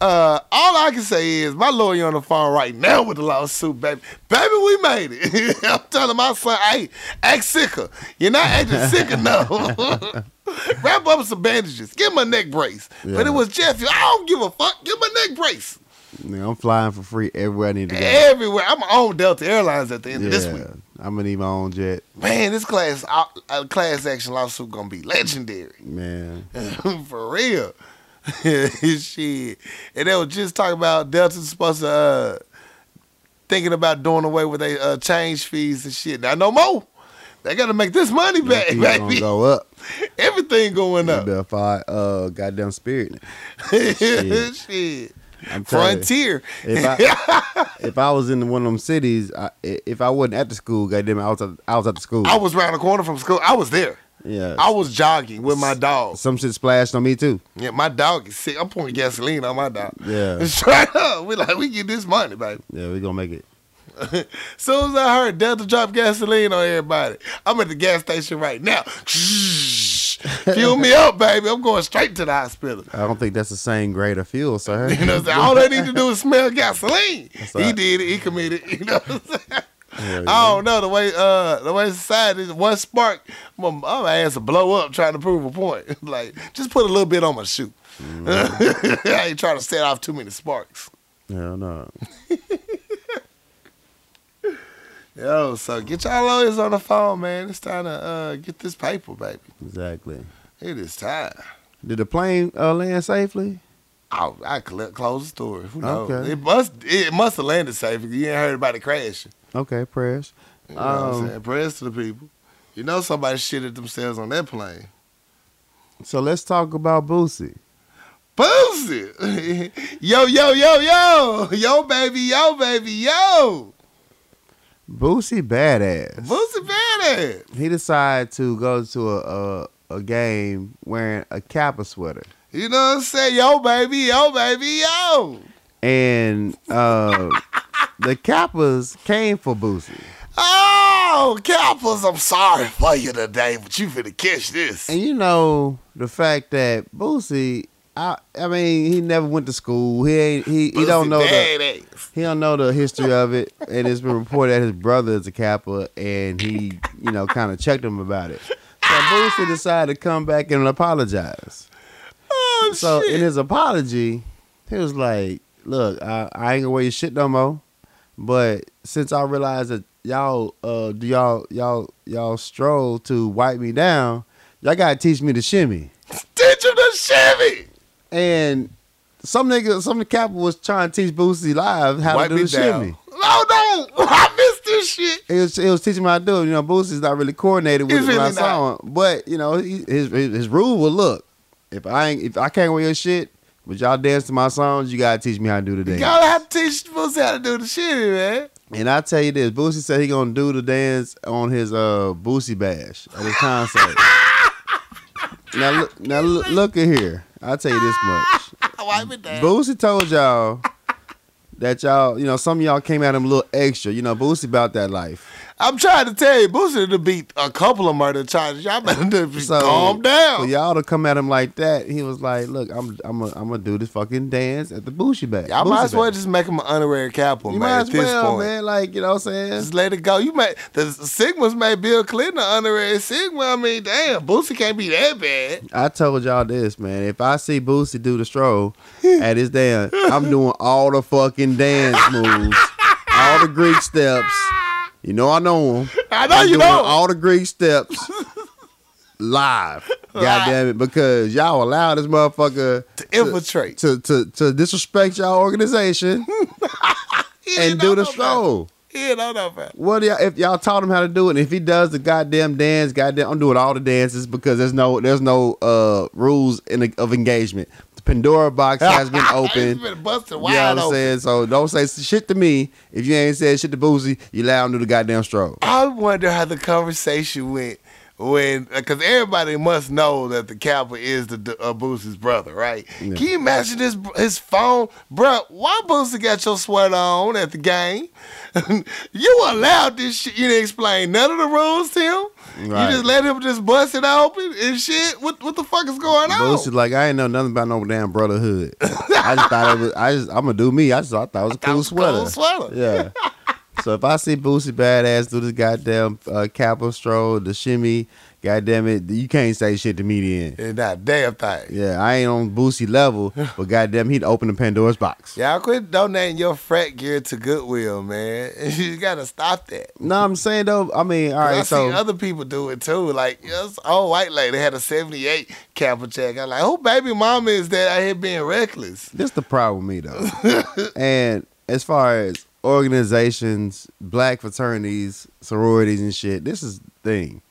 Uh, all I can say is my lawyer on the phone right now with the lawsuit, baby. Baby, we made it. I'm telling my son, hey, act sicker. You're not acting sick enough. Wrap up some bandages. Give him a neck brace. But it was Jeffy. I don't give a fuck. Give him a neck brace.
Nigga, I'm flying for free everywhere I need to go.
Everywhere. I'm on Delta Airlines at the end of this week.
I'm gonna need my own jet,
Man, this class uh, uh, class action lawsuit gonna be legendary.
man.
For real. Shit. And they were just talking about Delta's supposed to uh thinking about doing away with their uh, change fees and shit. Now no more. They gotta make this money back,
gonna
baby.
go up.
Everything going up.
better fight uh goddamn spirit.
shit.
I'm telling you.
Frontier.
If I if I was in one of them cities, I, if I wasn't at the school, goddamn, I was at, I was at the school.
I was around the corner from school. I was there.
Yeah.
I was jogging with my dog.
Some shit splashed on me too.
Yeah, my dog is sick. I'm pouring gasoline on my dog.
Yeah.
Straight up. We like, we get this money, baby.
Yeah, we gonna make it.
Soon as I heard Delta drop gasoline on everybody, I'm at the gas station right now. Fuel me up, baby. I'm going straight to the hospital.
I don't think that's the same grade of fuel, sir.
You know what I'm saying? All they need to do is smell gasoline. He
right.
did it. He committed. You know what I'm saying?
Yeah,
I don't know the way uh the way society is one spark, my, my ass will blow up trying to prove a point. like just put a little bit on my shoe. I ain't trying to set off too many sparks.
Hell no.
Yo, so get y'all lawyers on the phone, man. It's time to uh get this paper, baby.
Exactly.
It is time.
Did the plane uh, land safely?
Oh, I cl- close the story. Who knows?
Okay.
It must it must have landed safely. You ain't heard about it crashing.
Okay, prayers.
You know what I'm
Um,
saying? Prayers to the people. You know somebody shitted themselves on that plane.
So let's talk about Boosie.
Boosie. yo, yo, yo, yo. Yo, baby, yo, baby, yo.
Boosie badass.
Boosie badass.
He decided to go to a, a a game wearing a Kappa sweater,
You know what I'm saying? Yo, baby, yo, baby, yo.
and uh, the Kappas came for Boosie.
Oh, Kappas, I'm sorry for you today, but you finna catch this.
And you know the fact that Boosie, I I mean, he never went to school. He ain't he, he don't know the, he don't know the history of it. And it's been reported that his brother is a Kappa, and he you know kind of checked him about it. So Boosie decided to come back and apologize.
Oh,
So
shit.
in his apology, he was like, "Look, I, I ain't gonna wear your shit no more. But since I realized that y'all, uh, do y'all, y'all, y'all stroll to wipe me down, y'all gotta teach me to shimmy."
Teach him the Chevy.
And some nigga, some cap was trying to teach Boosie live how
Wipe
to do the
down.
shimmy.
No, no. I missed this shit.
It was, it was teaching him how to do it. You know, Boosie's not really coordinated with
He's
it when I
really
him. But you know, he, his, his his rule was look, if I ain't, if I can't wear your shit, but y'all dance to my songs, you gotta teach me how to do the dance.
gotta have to teach Boosie how to do the shit, man.
And I tell you this, Boosie said he gonna do the dance on his uh Boosie Bash at his concert. now look, now look, look at here. I'll tell you this much.
Wipe it down.
Boosie told y'all that y'all, you know, some of y'all came at him a little extra. You know, Boosie about that life.
I'm trying to tell you, Boosie to beat a couple of murder charges. Y'all better
So
calm down.
For y'all to come at him like that, he was like, "Look, I'm, I'm, a, I'm gonna do this fucking dance at the Boosie Bash."
Y'all
Boosie
might as well
Bash.
just make him an honorary Kappa,
You
man.
might
At
as
this
well,
point,
man. Like you know, what I'm saying.
just let it go. You may the Sigmas made Bill Clinton an honorary Sigma. I mean, damn, Boosie can't be that bad.
I told y'all this, man. If I see Boosie do the stroll at his dance, I'm doing all the fucking dance moves, all the Greek steps. You know I know him.
I know
I'm
you know.
all the Greek steps live. God damn it, because y'all allow this motherfucker
to infiltrate
to to, to disrespect y'all organization and do the stroll.
He ain't know no better.
What y'all, if y'all taught him how to do it? And if he does the goddamn dance, goddamn, I'm doing all the dances because there's no there's no uh rules in of engagement. Pandora box has been
opened. Been busted
You know what I'm
open.
saying? So don't say shit to me if you ain't said shit to Boosie. You to do the goddamn stroke.
I wonder how the conversation went when, because everybody must know that the Kappa is the uh, Boosie's brother, right?
Yeah.
Can you imagine his his phone, bro? Why Boosie got your sweater on at the game? you allowed this shit. You didn't explain none of the rules to him.
Right.
You just let him just bust it open and shit. What what the fuck is going on?
Boosie's like, I ain't know nothing about no damn brotherhood. I just thought it was. I just I'm gonna do me. I just thought it was a cool sweater.
cool sweater.
Yeah. So if I see Boosie Badass do this goddamn uh, Kappa stroll, the shimmy, goddamn it, you can't say shit to me then.
It's not damn thing.
Yeah, I ain't on Boosie level, but goddamn, he'd open the Pandora's box.
Y'all quit donating your frat gear to Goodwill, man. You gotta stop that.
No, I'm saying though, I mean, all
I
right, so
see other people do it too. Like this old white lady had a '78 Kappa check. I'm like, who baby mama is that out here being reckless?
this the problem with me though. and as far as organizations, black fraternities, sororities and shit, this is the thing.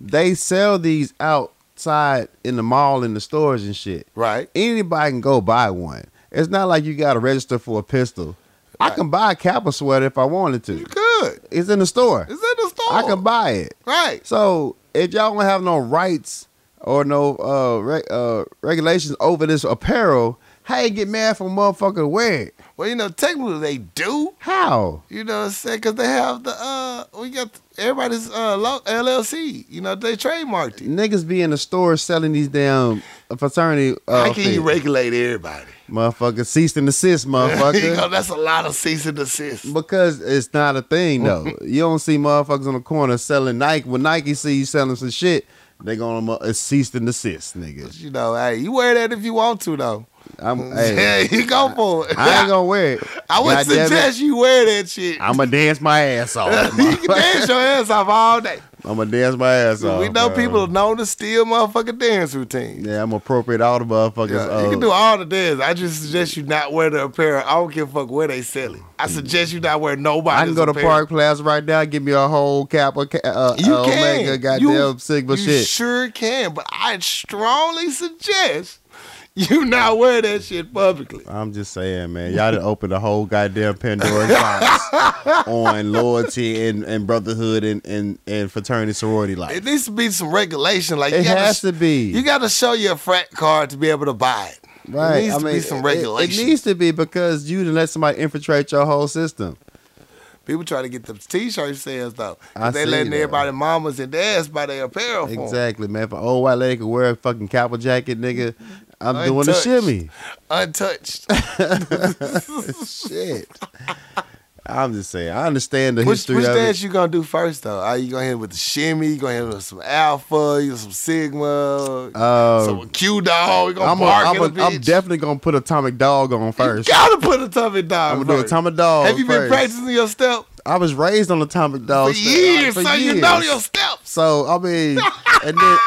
They sell these outside in the mall in the stores and shit.
Right.
Anybody can go buy one. It's not like you got to register for a pistol. I can buy a Kappa sweater if I wanted to.
You could.
It's in the store.
It's in the store.
I can buy it.
Right.
So if y'all don't have no rights or no uh, reg- uh, regulations over this apparel, how you get mad for a motherfucker to wear it?
Well, you know, technically they do.
How?
You know what I'm saying? Because they have the uh, we got everybody's uh LLC. You know, they trademarked it.
Niggas be in the store selling these damn fraternity. Uh,
How can you regulate everybody?
motherfucker cease and desist,
you
motherfucker?
know, that's a lot of cease and desist.
Because it's not a thing though. you don't see motherfuckers on the corner selling Nike. When Nike see you selling some shit, they gonna uh, cease and desist, nigga.
You know, hey, you wear that if you want to, though.
I'm,
yeah,
hey,
you go for it.
I ain't gonna wear it.
I would
it.
suggest you wear that shit.
I'm gonna dance my ass off.
you can dance your ass off all day.
I'm gonna dance my ass off.
we know
bro.
people know to steal motherfucking dance routines.
Yeah, I'm gonna appropriate all the motherfuckers.
Yeah, you
uh,
can do all the dance. I just suggest you not wear the apparel. I don't give a fuck where they sell it. I suggest you not wear nobody.
I can go to Park Plaza right now, give me a whole Kappa, ca- uh,
You
uh,
can.
Omega, goddamn
You-
Sigma
you
shit.
sure can, but I strongly suggest you not wear that shit publicly.
I'm just saying, man. Y'all done opened the whole goddamn Pandora's box on loyalty and, and brotherhood and, and, and fraternity sorority life.
It needs to be some regulation. Like
It
gotta
has to be.
You got to show your frat card to be able to buy it.
right.
It needs
I
to
mean,
be some
it- it- It, needs to be because you didn't let somebody infiltrate your whole system.
People try to get them t-shirt sales though. they letting
that.
everybody mamas and dads buy their apparel.
Exactly, man. If an old white lady could wear a fucking Kappa jacket, nigga, I'm doing the shimmy.
Untouched.
Shit. I'm just saying. I understand the
which
history
which dance you gonna do first though? Are you gonna hit with the shimmy? You gonna hit with some alpha? You some sigma?
Uh,
some Q dog? Gonna
I'm, a, I'm,
a
I'm definitely gonna put Atomic Dog on first.
You gotta put Atomic Dog.
I'm gonna do
first.
Atomic Dog.
Have you been practicing your step
I was raised on Atomic Dog
for
step-
years,
for
so you know your steps.
So I mean, and then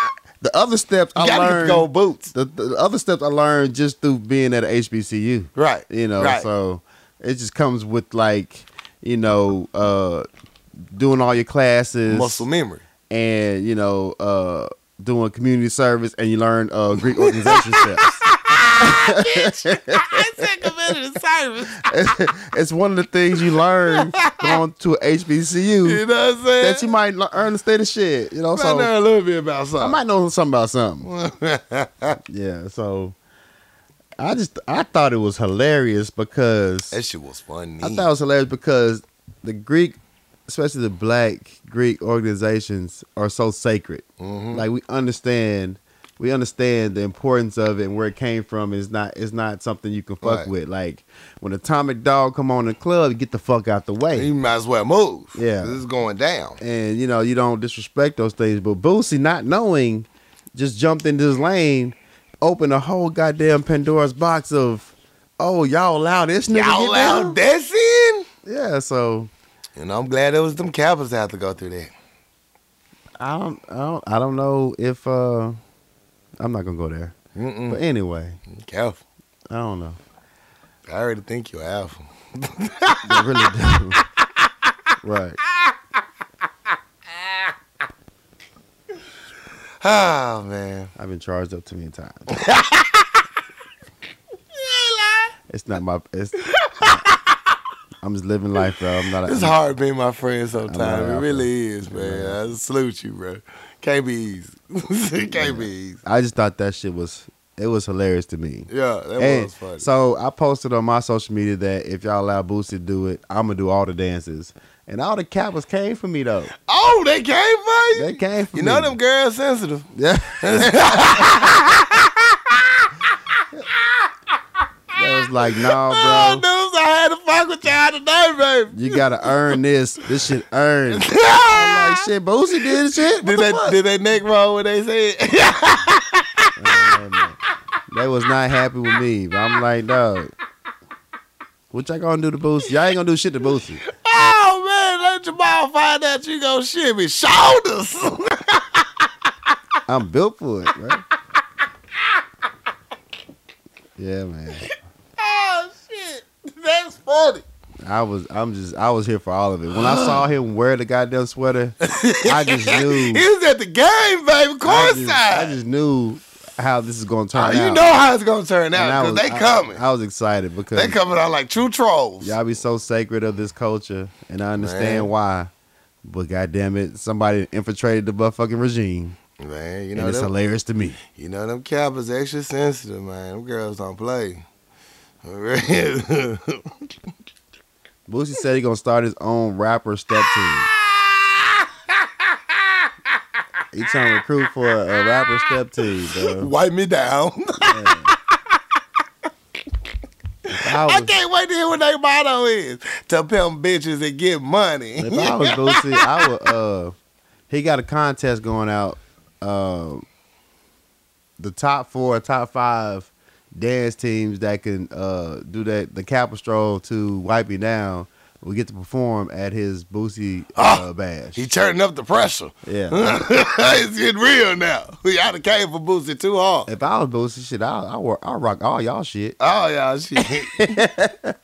the other steps
You
I learned.
gold boots.
The, the other steps I learned just through being at a HBCU.
Right.
You know,
Right.
so it just comes with like, you know, uh, doing all your classes,
Muscle memory.
and you know, uh, doing community service, and you learn uh, Greek organization steps.
I said community service.
it's one of the things you learn going to HBCU
You know what I'm saying?
that you might earn the state of shit. You know, so I
Might
so
know a little bit about
I
something.
might know something about something. yeah, so I just I thought it was hilarious because
that shit was funny.
I thought it was hilarious because the Greek, especially the black Greek organizations, are so sacred.
Mhm.
Like we understand, we understand the importance of it and where it came from. Is not is not something you can fuck
Right.
with. Like when Atomic Dog come on the club, get the fuck out the way.
you might as well move.
Yeah.
This is going down.
and you know you don't disrespect those things. But Boosie, not knowing, just jumped into this lane, opened a whole goddamn Pandora's box of, oh y'all allow this nigga
Y'all
get
allowed this in?
Yeah, so
And I'm glad it was them Cowboys that have to go through that.
I don't, I don't, I don't know if uh, I'm not gonna go there.
Mm-mm.
But anyway,
Careful.
I don't know.
I already think you're alpha.
I really do. right.
Oh man.
I've been charged up too many times. It's not my. It's. I'm just living life, bro. I'm not. A,
It's hard being my friend sometimes. It really is, man. I salute you, bro. Can't be easy. it can't be easy.
I just thought that shit was. It was hilarious to me.
Yeah, that
And
was funny.
so I posted on my social media that if y'all allow Boosie to do it, I'm gonna do all the dances. And all the Kappas came for me though.
oh, they came for you?
They came for
you
me.
know them girls sensitive.
Yeah. They was like, nah,
Oh,
bro.
dudes, I had to rock with y'all today, baby.
You gotta earn this. This shit earned. Like, shit, Boosie did shit.
Did they did they neck roll when they said?
Man. They was not happy with me. But I'm like, dog. What y'all gonna do to Boosie? Y'all ain't gonna do shit to Boosie.
oh man, let Jamal find out you gonna shimmy shoulders.
I'm built for it, man. Yeah, man.
oh shit, that's funny.
I was I'm just I was here for all of it. When I saw him wear the goddamn sweater, I just knew he
was at the game, baby,
I
courtside.
just, I just knew how this is gonna turn
Oh,
out.
you know how it's gonna turn out because they coming.
I, was excited because
they coming out like true trolls.
y'all be so sacred of this culture, and I understand
Man.
why. But goddamn it, somebody infiltrated the motherfucking regime,
Man, you
and
know
it's
them,
hilarious to me.
you know them Kappas extra sensitive, man. Them girls don't play.
Boosie said he gonna start his own rapper step team. He trying to recruit for a, a rapper step team, bro.
Wipe me down.
I
I can't wait to hear what their motto is. To pimp bitches and get money.
if I was Boosie, I would. Uh, he got a contest going out. Uh, the top four, top five dance teams that can uh, do that, the Kappa stroll to wipe me down, will get to perform at his Boosie uh,
Oh,
bash.
he turning up the pressure.
yeah.
it's getting real now. Y'all done came for Boosie too hard.
If I was Boosie, shit, I I work, I rock all y'all shit.
Oh y'all shit.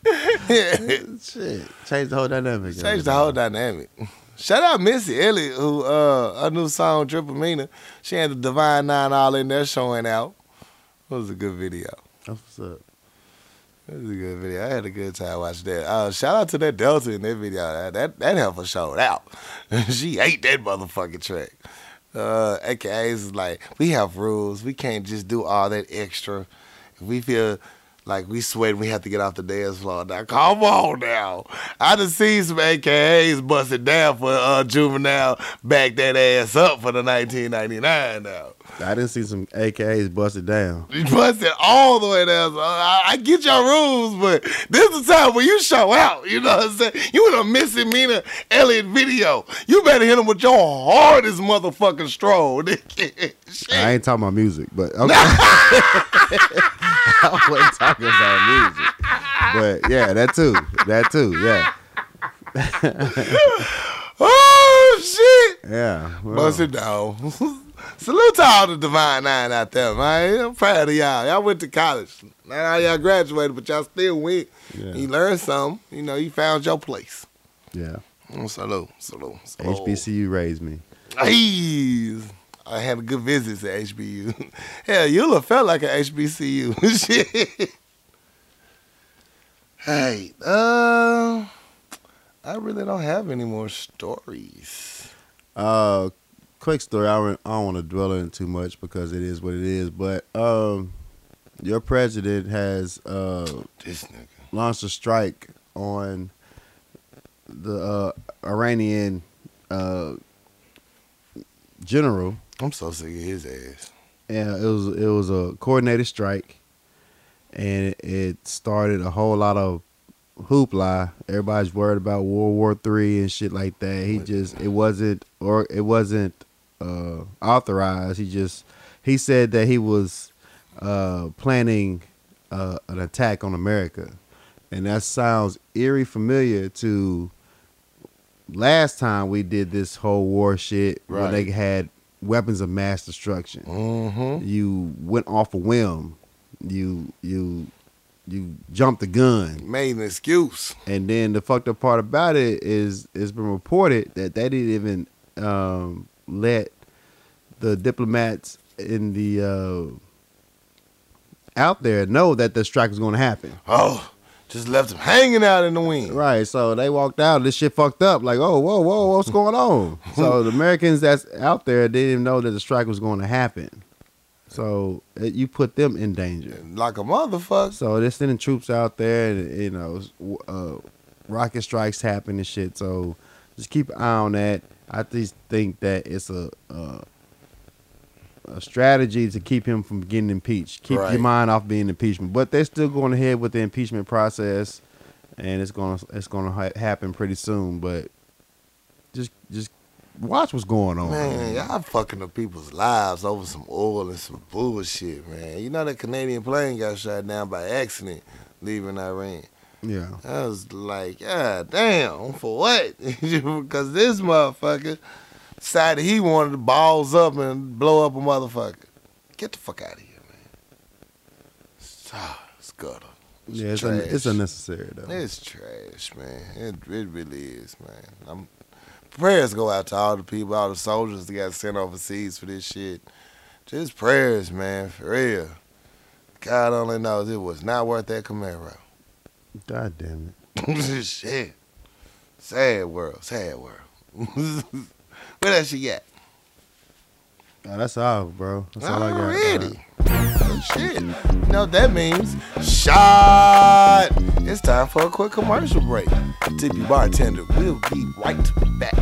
Shit, change the whole dynamic.
Change the whole dynamic. Shout out Missy Elliott, who uh a new song Triple Mina. She had the Divine Nine all in there showing out. It was a good video.
That's what's up.
It was a good video. I had a good time watching that. Uh, shout out to that Delta in that video. That that, that heifer showed out. she ate that motherfucking track. Uh, AKAs is like, we have rules. We can't just do all that extra. If we feel like we sweat, we have to get off the dance floor. Now, come on now. I done seen some AKAs busting down for uh, Juvenile back that ass up for the 1999 now.
I didn't see some AKAs busted down.
You busted all the way down. So I, I get your rules, but this is the time where you show out. You know what I'm saying? You in a missing Mina Elliott video. You better hit him with your hardest motherfucking stroll.
I ain't talking about music, but okay. I wasn't talking about music. But yeah, that too. That too. Yeah.
oh shit!
Yeah. well,
Bust it down. Salute to all the Divine Nine out there, man. I'm proud of y'all. Y'all went to college. Not all y'all graduated, but y'all still went.
Yeah.
You learned something. You know, you found your place.
yeah.
Mm, Salute, salute, salute.
HBCU raised me.
Hey, I had a good visit to HBU. Hell, have felt like an HBCU. Shit. Hey, uh, I really don't have any more stories.
Uh, quick story. I don't, I don't want to dwell on it too much because it is what it is. But um, your president has uh
This nigga.
launched a strike on the uh, Iranian uh general.
I'm so sick of his ass.
Yeah, it was it was a coordinated strike, and it started a whole lot of hoopla. Everybody's worried about World War Three and shit like that. He just it wasn't or it wasn't uh, authorized. He just he said that he was uh, planning uh, an attack on America, and that sounds eerie familiar to last time we did this whole war shit where they had weapons of mass destruction
Mm-hmm.
you went off a whim. You you you jumped the gun,
Made an excuse.
and then the fucked up part about it is it's been reported that they didn't even um, let the diplomats in the uh, out there know that the strike was going to happen.
Oh, just left them hanging out in the wind.
Right, so they walked out. This shit fucked up. Like, oh, whoa, whoa, what's going on? so the Americans that's out there didn't even know that the strike was going to happen. So it, you put them in danger.
Like a motherfucker.
So they're sending troops out there, and you know, uh, rocket strikes happen and shit. So just keep an eye on that. I just think that it's a uh, a strategy to keep him from getting impeached. Keep
Right.
your mind off being impeachment. But they're still going ahead with the impeachment process, and it's gonna it's gonna ha- happen pretty soon. But just just watch what's going on.
Man, y'all fucking up people's lives over some oil and some bullshit, man. You know that Canadian plane got shot down by accident leaving Iran.
Yeah,
I was like, yeah, damn, for what? Because this motherfucker decided he wanted to balls up and blow up a motherfucker. Get the fuck out of here, man. It's, ah, it's gutter. It's
yeah, it's, un- it's unnecessary though.
It's trash, man. It it really is, man. I'm, prayers go out to all the people, all the soldiers that got sent overseas for this shit. Just prayers, man, for real. God only knows it was not worth that Camaro.
God damn it.
shit. Sad world, sad world. Where that shit at?
Oh, that's all, bro. That's all I got.
Already. Oh, shit. You know what that means? Shot. It's time for a quick commercial break. Tippy Bartender we'll be right back.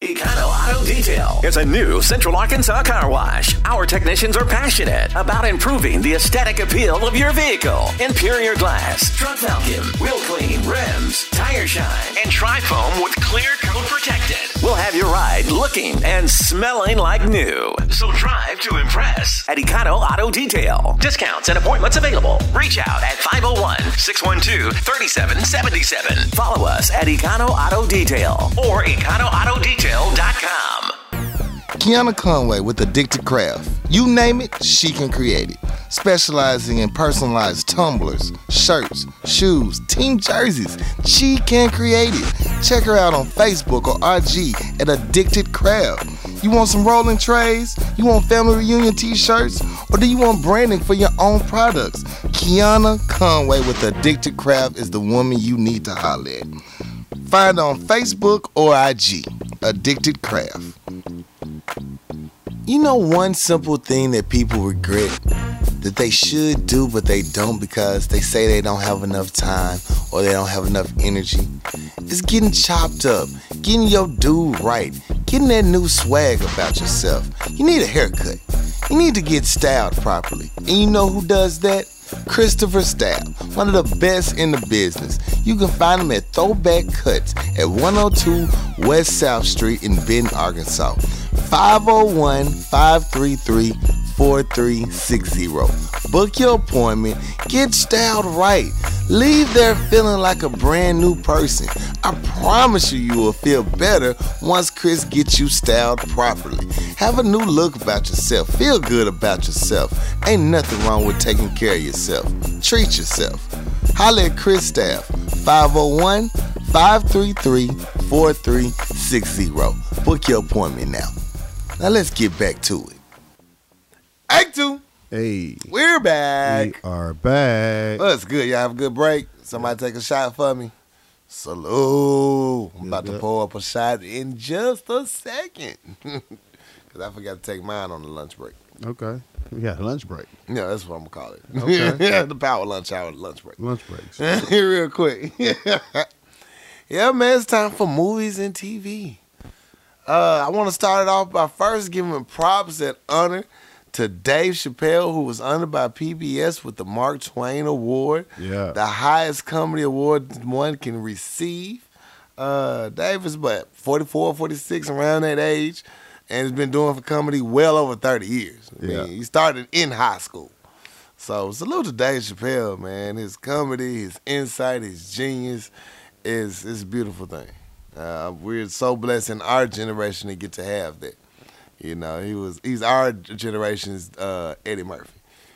Econo Auto Detail is a new Central Arkansas car wash. Our technicians are passionate about improving the aesthetic appeal of your vehicle. Interior glass, truck vacuum, wheel clean, rims, tire shine, and tri-foam with clear coat protected. We'll have your ride looking and smelling like new. So drive to impress at Econo Auto Detail. Discounts and appointments available. Reach out at 501-612-3777. Follow us at Econo Auto Detail or EconoAutoDetail.com.
Kiana Conway with Addicted Craft. You name it, she can create it. Specializing in personalized tumblers, shirts, shoes, team jerseys, she can create it. Check her out on Facebook or IG at Addicted Craft. You want some rolling trays? You want family reunion t-shirts? Or do you want branding for your own products? Kiana Conway with Addicted Craft is the woman you need to holler at. Find her on Facebook or IG, Addicted Craft. You know one simple thing that people regret that they should do but they don't because they say they don't have enough time or they don't have enough energy is getting chopped up, getting your dude right, getting that new swag about yourself. You need a haircut. You need to get styled properly. And you know who does that? Christopher Style, one of the best in the business. You can find him at Throwback Cuts at 102 West South Street in Benton, Arkansas. 501 533 4360. Book your appointment, get styled right. Leave there feeling like a brand new person. I promise you, you will feel better once Chris gets you styled properly. Have a new look about yourself. Feel good about yourself. Ain't nothing wrong with taking care of yourself. Treat yourself. Holla at Chris Staff, 501 533 4360. Book your appointment now. Now let's get back to it. Act two,
Hey,
we're back.
we are back.
Well, it's good. Y'all have a good break. Somebody take a shot for me. Salute. I'm about to pull up a shot in just a second. Because I forgot to take mine on the lunch break.
Okay, we got a lunch break.
Yeah, that's what I'm going to call it.
Okay.
the power lunch hour, lunch break.
Lunch breaks.
Real quick. yeah, man, it's time for movies and TV. Uh, I want to start it off by first giving props and honor to Dave Chappelle, who was honored by PBS with the Mark Twain Award,
Yeah.
the highest comedy award one can receive. Uh, Dave is but 44, 46, around that age, and has been doing for comedy well over 30 years. I
Yeah.
he started in high school. So salute to Dave Chappelle, man. His comedy, his insight, his genius is is a beautiful thing. Uh, we're so blessed in our generation to get to have that. You know, he was he's our generation's uh, Eddie Murphy.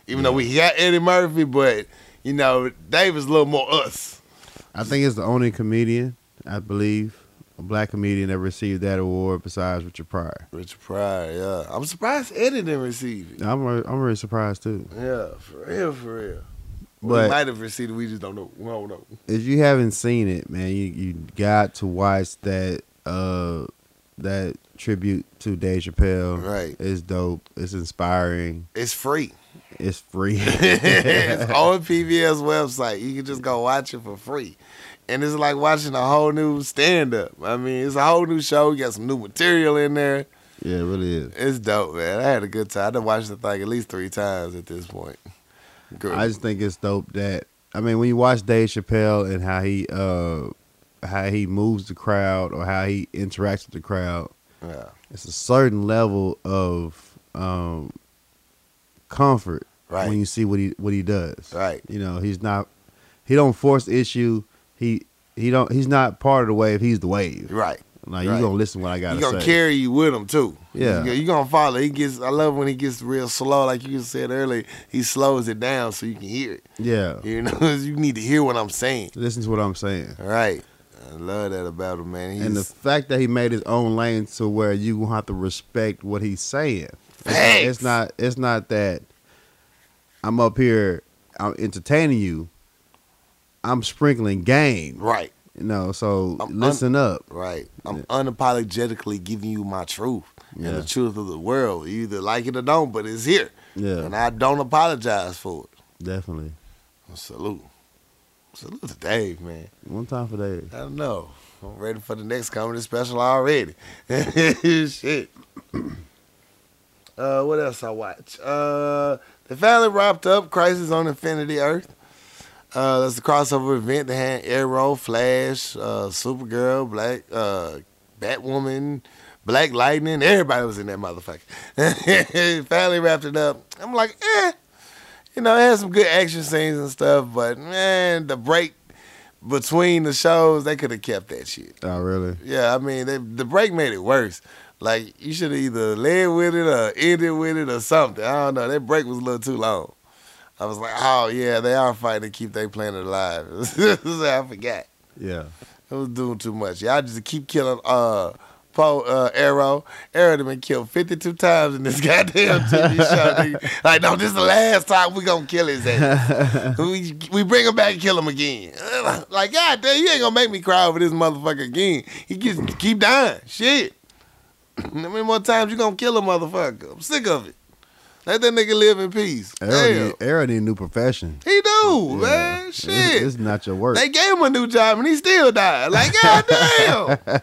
Even though we got Eddie Murphy, but you know, Dave is a little more us.
I think it's the only comedian, I believe, a black comedian that received that award besides Richard Pryor.
Richard Pryor, yeah. I'm surprised Eddie didn't receive it.
I'm re- I'm really surprised too.
Yeah, for real, for real. we
But-
might have received it, we just don't know. We don't know.
If you haven't seen it, man, you you got to watch that uh that tribute to Dave Chappelle.
Right.
It's dope. It's inspiring.
It's free.
It's free.
it's on PBS website. You can just go watch it for free. And it's like watching a whole new stand up. I mean, it's a whole new show. You got some new material in there.
yeah, it really is.
It's dope, man. I had a good time. I done watched the thing at least three times at this point. Good.
I just think it's dope that I mean, when you watch Dave Chappelle and how he uh how he moves the crowd or how he interacts with the crowd,
Yeah.
it's a certain level of um comfort
Right.
when you see what he what he does.
Right.
You know, he's not he don't force the issue. He he don't he's not part of the wave, he's the wave.
Right.
Like
Right.
you gonna listen to what I gotta
He gonna
say.
carry you with him too.
Yeah.
you gonna follow. He gets. I love when he gets real slow, like you said earlier. He slows it down so you can hear it.
yeah.
You know, you need to hear what I'm saying.
Listen to what I'm saying.
Right. I love that about him, man. He's
and the fact that he made his own lane to where you have to respect what he's saying. It's not,
Facts.
it's not. It's not that I'm up here. I'm entertaining you. I'm sprinkling game.
right,
You know. So
I'm un-
listen up.
right. I'm unapologetically giving you my truth
Yeah.
and the truth of the world. You either like it or don't, but it's here,
Yeah.
and I don't apologize for it.
Definitely.
Salute, salute to Dave, man.
One time for Dave.
I don't know. I'm ready for the next comedy special already. Shit. Uh, what else I watch? Uh, they finally wrapped up Crisis on Infinity Earth. Uh, that's the crossover event. They had Arrow, Flash, uh, Supergirl, Black, uh, Batwoman, Black Lightning. Everybody was in that motherfucker. finally wrapped it up. I'm like, eh. You know, it had some good action scenes and stuff, but man, the break between the shows, they could have kept that shit.
Oh really?
Yeah, I mean, they, the break made it worse. Like you should have either led with it or ended with it or something. I don't know. That break was a little too long. I was like, oh yeah, they are fighting to keep their planet alive. I forgot.
Yeah.
It was doing too much. Y'all just keep killing uh Poe uh, Arrow. Arrow done been killed 52 times in this goddamn TV show. nigga. Like, no, this is the last time we gonna kill his ass. we, we bring him back and kill him again. Like, God damn, you ain't gonna make me cry over this motherfucker again. He just keep dying. Shit. How many more times you gonna kill a motherfucker? I'm sick of it. Let that nigga live in peace.
Arrow
Damn.
need, a new profession.
He do,
Yeah.
man.
It's-
Shit.
It's, not your work.
They gave him a new job and he still died. Like, god damn.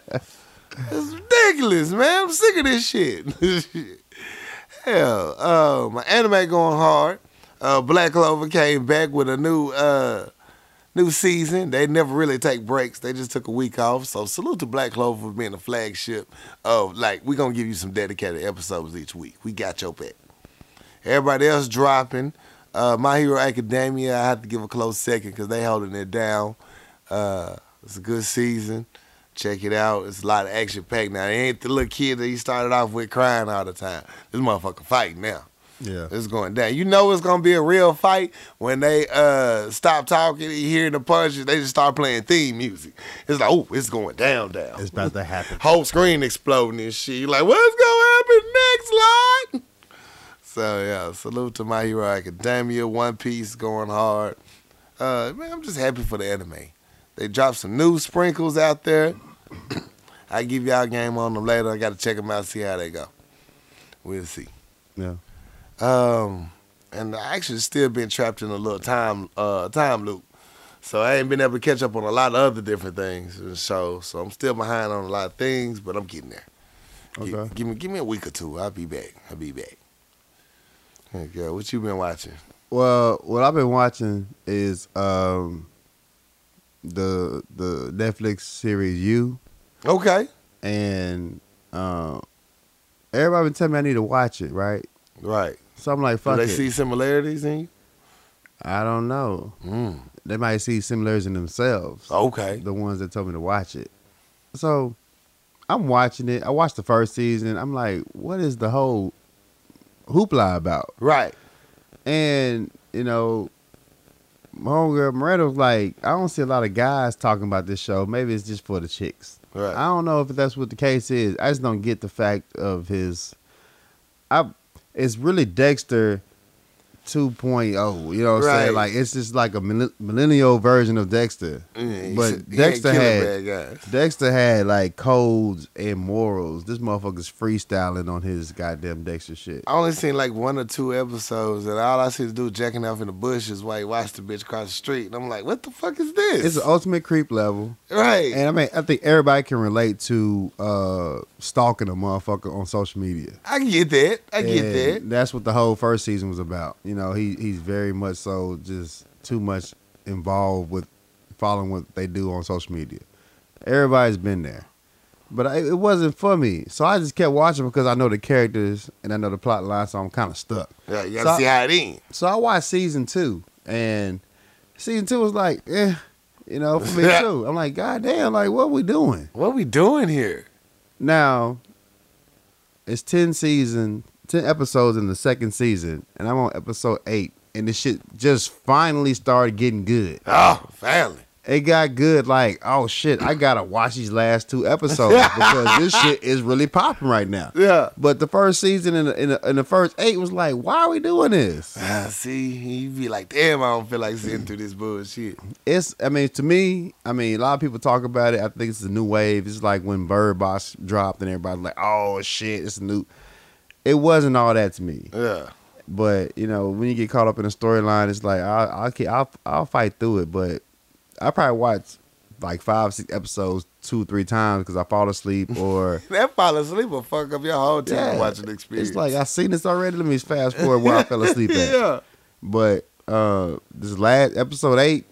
It's ridiculous, man. I'm sick of this shit. Hell, uh, my anime going hard. Uh, Black Clover came back with a new uh, new season. They never really take breaks. They just took a week off. So salute to Black Clover for being the flagship of like we're gonna give you some dedicated episodes each week. We got your back. Everybody else dropping. Uh, My Hero Academia, I have to give a close second because they holding it down. Uh, it's a good season. Check it out. It's a lot of action packed now. It ain't the little kid that he started off with crying all the time. This motherfucker fighting now.
yeah.
It's going down. You know it's gonna be a real fight when they uh stop talking, you hear the punches, they just start playing theme music. It's like, oh, it's going down, down.
It's about to happen.
Whole screen exploding and shit. You like, what's gonna happen next, Lord? So yeah, salute to My Hero Academia, One Piece going hard. Uh, man, I'm just happy for the anime. They dropped some new sprinkles out there. I give y'all a game on them later. I got to check them out, see how they go. We'll see.
Yeah.
Um, and I actually still been trapped in a little time uh time loop. So I ain't been able to catch up on a lot of other different things and the show. So I'm still behind on a lot of things, but I'm getting there.
Okay.
Give, me give me a week or two. I'll be back. I'll be back. Hey girl, what you been watching?
Well, what I've been watching is um the the Netflix series You
Okay.
and um everybody been telling me I need to watch it, right?
Right.
So I'm like, fuck it.
Do they
it.
see similarities in you?
I don't know.
Mm.
They might see similarities in themselves.
Okay.
The ones that told me to watch it. So I'm watching it. I watched the first season. I'm like, what is the whole hoopla about?
Right.
And, you know, my homegirl Miranda was like, I don't see a lot of guys talking about this show. Maybe it's just for the chicks.
Right.
I don't know if that's what the case is. I just don't get the fact of his. I. It's really Dexter 2.0. You know what I'm saying? Like it's just like a millennial version of Dexter. But Dexter had. Dexter had like codes and morals. This motherfucker's freestyling on his goddamn Dexter shit.
I only seen like one or two episodes, and all I see is dude jacking off in the bushes while he watched the bitch cross the street. And I'm like, what the fuck is this?
It's the ultimate creep level.
right.
And I mean, I think everybody can relate to uh, stalking a motherfucker on social media.
I get that. I get
And
that.
That's what the whole first season was about. You know, he he's very much so just too much involved with following what they do on social media. Everybody's been there, but I, it wasn't for me. So I just kept watching because I know the characters and I know the plot line, so I'm kind of stuck.
Yeah, you gotta
I-
see how it ends.
So I watched season two, and season two was like, eh, you know, for me too. I'm like, God damn, like what we doing?
What we doing here?
Now, it's ten season, ten episodes in the second season, and I'm on episode eight, and this shit just finally started getting good.
Oh, family.
It got good, like, oh shit, I gotta watch these last two episodes because this shit is really popping right now.
Yeah.
But the first season and the, in the, in the first eight was like, why are we doing this?
Ah, see, you be like, damn, I don't feel like sitting through this bullshit.
it's I mean to me, I mean a lot of people talk about it. I think it's a new wave. It's like when Bird Box dropped and everybody's like, "Oh shit, it's new." It wasn't all that to me,
Yeah.
but you know when you get caught up in a storyline, it's like I'll I'll, I'll I'll fight through it. But I probably watch like five six episodes two three times because I fall asleep or.
That fall asleep will fuck up your whole time
Yeah.
watching the experience.
It's like I seen this already. Let me fast forward where I fell asleep at.
yeah.
But uh this last episode eight,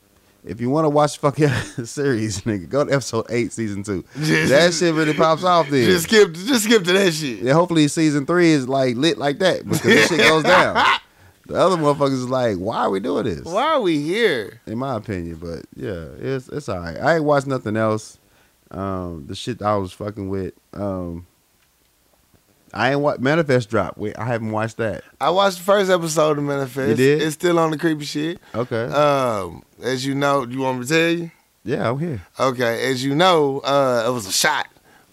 if you want to watch fucking series, nigga, go to episode eight, season two.
Just-
that shit really pops off there.
Just skip, just skip to that shit.
yeah, hopefully season three is like lit like that because this shit goes down. The other motherfuckers is like, why are we doing this?
Why are we here?
In my opinion, but yeah, it's it's all right. I ain't watched nothing else. Um, the shit that I was fucking with. Um, I ain't what Manifest drop. Wait, I haven't watched that.
I watched the first episode of Manifest.
You did?
It's still on the creepy shit.
Okay.
Um, as you know, you want me to tell you?
yeah, I'm here.
Okay, as you know, uh, it was a shot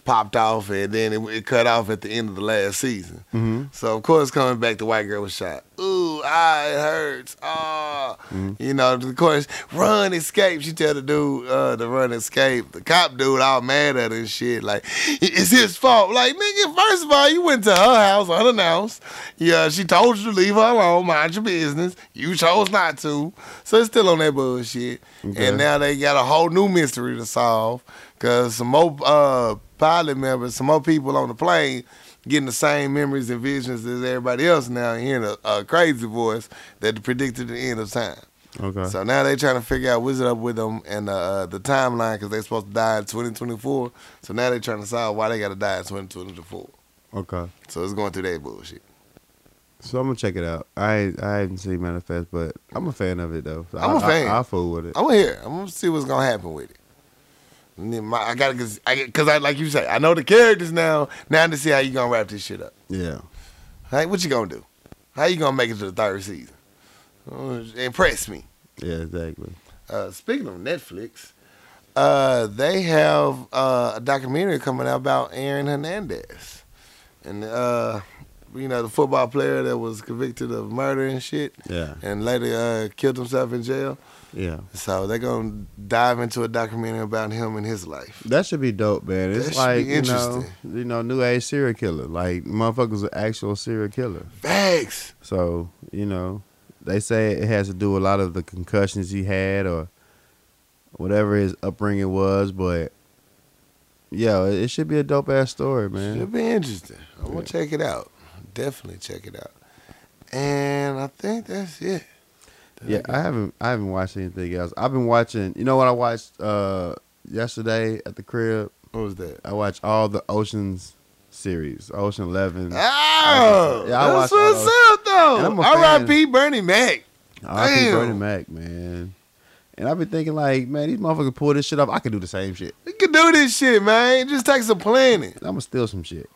popped off, and then it, it cut off at the end of the last season.
Mm-hmm.
So of course, coming back, the white girl was shot. Ooh, ah, it hurts. Ah, you know. Of course, run, escape. She tell the dude uh, to run, escape. The cop dude all mad at her and shit. Like it's his fault. Like nigga, first of all, you went to her house unannounced. Yeah, she told you to leave her alone, mind your business. You chose not to. So it's still on that bullshit.
Okay.
And now they got a whole new mystery to solve. Cause some more uh, pilot members, some more people on the plane getting the same memories and visions as everybody else now, hearing a, a crazy voice that predicted the end of time.
Okay.
So now they're trying to figure out what's up with them and uh, the timeline because they're supposed to die in 2024. So now they're trying to solve why they got to die in 2024.
okay.
So it's going through that bullshit.
So I'm gonna check it out. I I haven't seen Manifest, but I'm a fan of it though. So
I'm
I-
a fan.
I, I fool with it.
I'm here. I'm gonna see what's gonna happen with it. My, I gotta, cause I, cause I, like you say, I know the characters now. Now to see how you gonna wrap this shit up.
Yeah.
Hey, what you gonna do? How you gonna make it to the third season? Uh, impress me.
Yeah. Exactly.
Uh, speaking of Netflix, uh, they have uh, a documentary coming out about Aaron Hernandez, and uh, you know the football player that was convicted of murder and shit,
Yeah.
and later uh, killed himself in jail.
Yeah.
So they're gonna dive into a documentary about him and his life.
That should be dope, man. It's
That
like
be
you know, you know, new age serial killer. Like motherfuckers, an actual serial killer.
Facts.
So you know, they say it has to do with a lot of the concussions he had or whatever his upbringing was, but yeah, it it should be a dope ass story, man.
Should be interesting. I'm gonna check it out. Definitely check it out. And I think that's it.
Yeah. I haven't I haven't watched anything else. I've been watching. You know what I watched uh yesterday at the crib?
What was that?
I watched all the Oceans series, Ocean Eleven.
Oh,
Yeah, I
that's
watched all
what's
those.
up though. R.I.P. Bernie Mac.
R.I.P. Bernie Mac, man. And I've been thinking like, man, these motherfuckers pull this shit off. I could do the same shit.
We can do this shit, man. It just takes some planning.
I'm gonna steal some shit.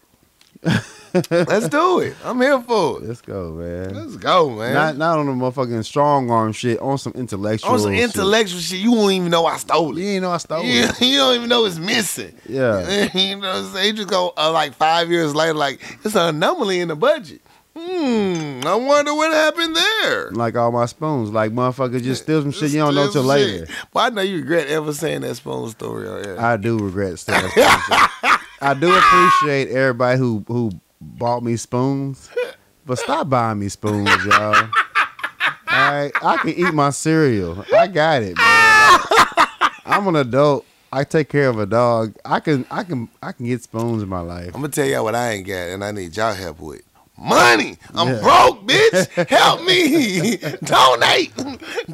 Let's do it. I'm here for it.
Let's go, man.
Let's go, man.
Not not on the motherfucking strong arm shit, on some intellectual. Shit.
On some intellectual shit, you won't even know I stole it.
You ain't know I stole it.
you don't even know it's missing.
Yeah.
you know what I'm saying? You just go uh, like five years later, like it's an anomaly in the budget. Hmm. I wonder what happened there.
Like all my spoons. Like motherfuckers just steal some shit you don't know till later.
shit. Well, I know you regret ever saying that spoon story on air.
I do regret stealing spoons. I do appreciate everybody who who bought me spoons, but stop buying me spoons, y'all. All right, I can eat my cereal. I got it, man. I'm an adult. I take care of a dog. I can I can I can get spoons in my life.
I'm gonna tell y'all what I ain't got, and I need y'all help with. Money. I'm
Yeah.
broke, bitch. Help me. Donate.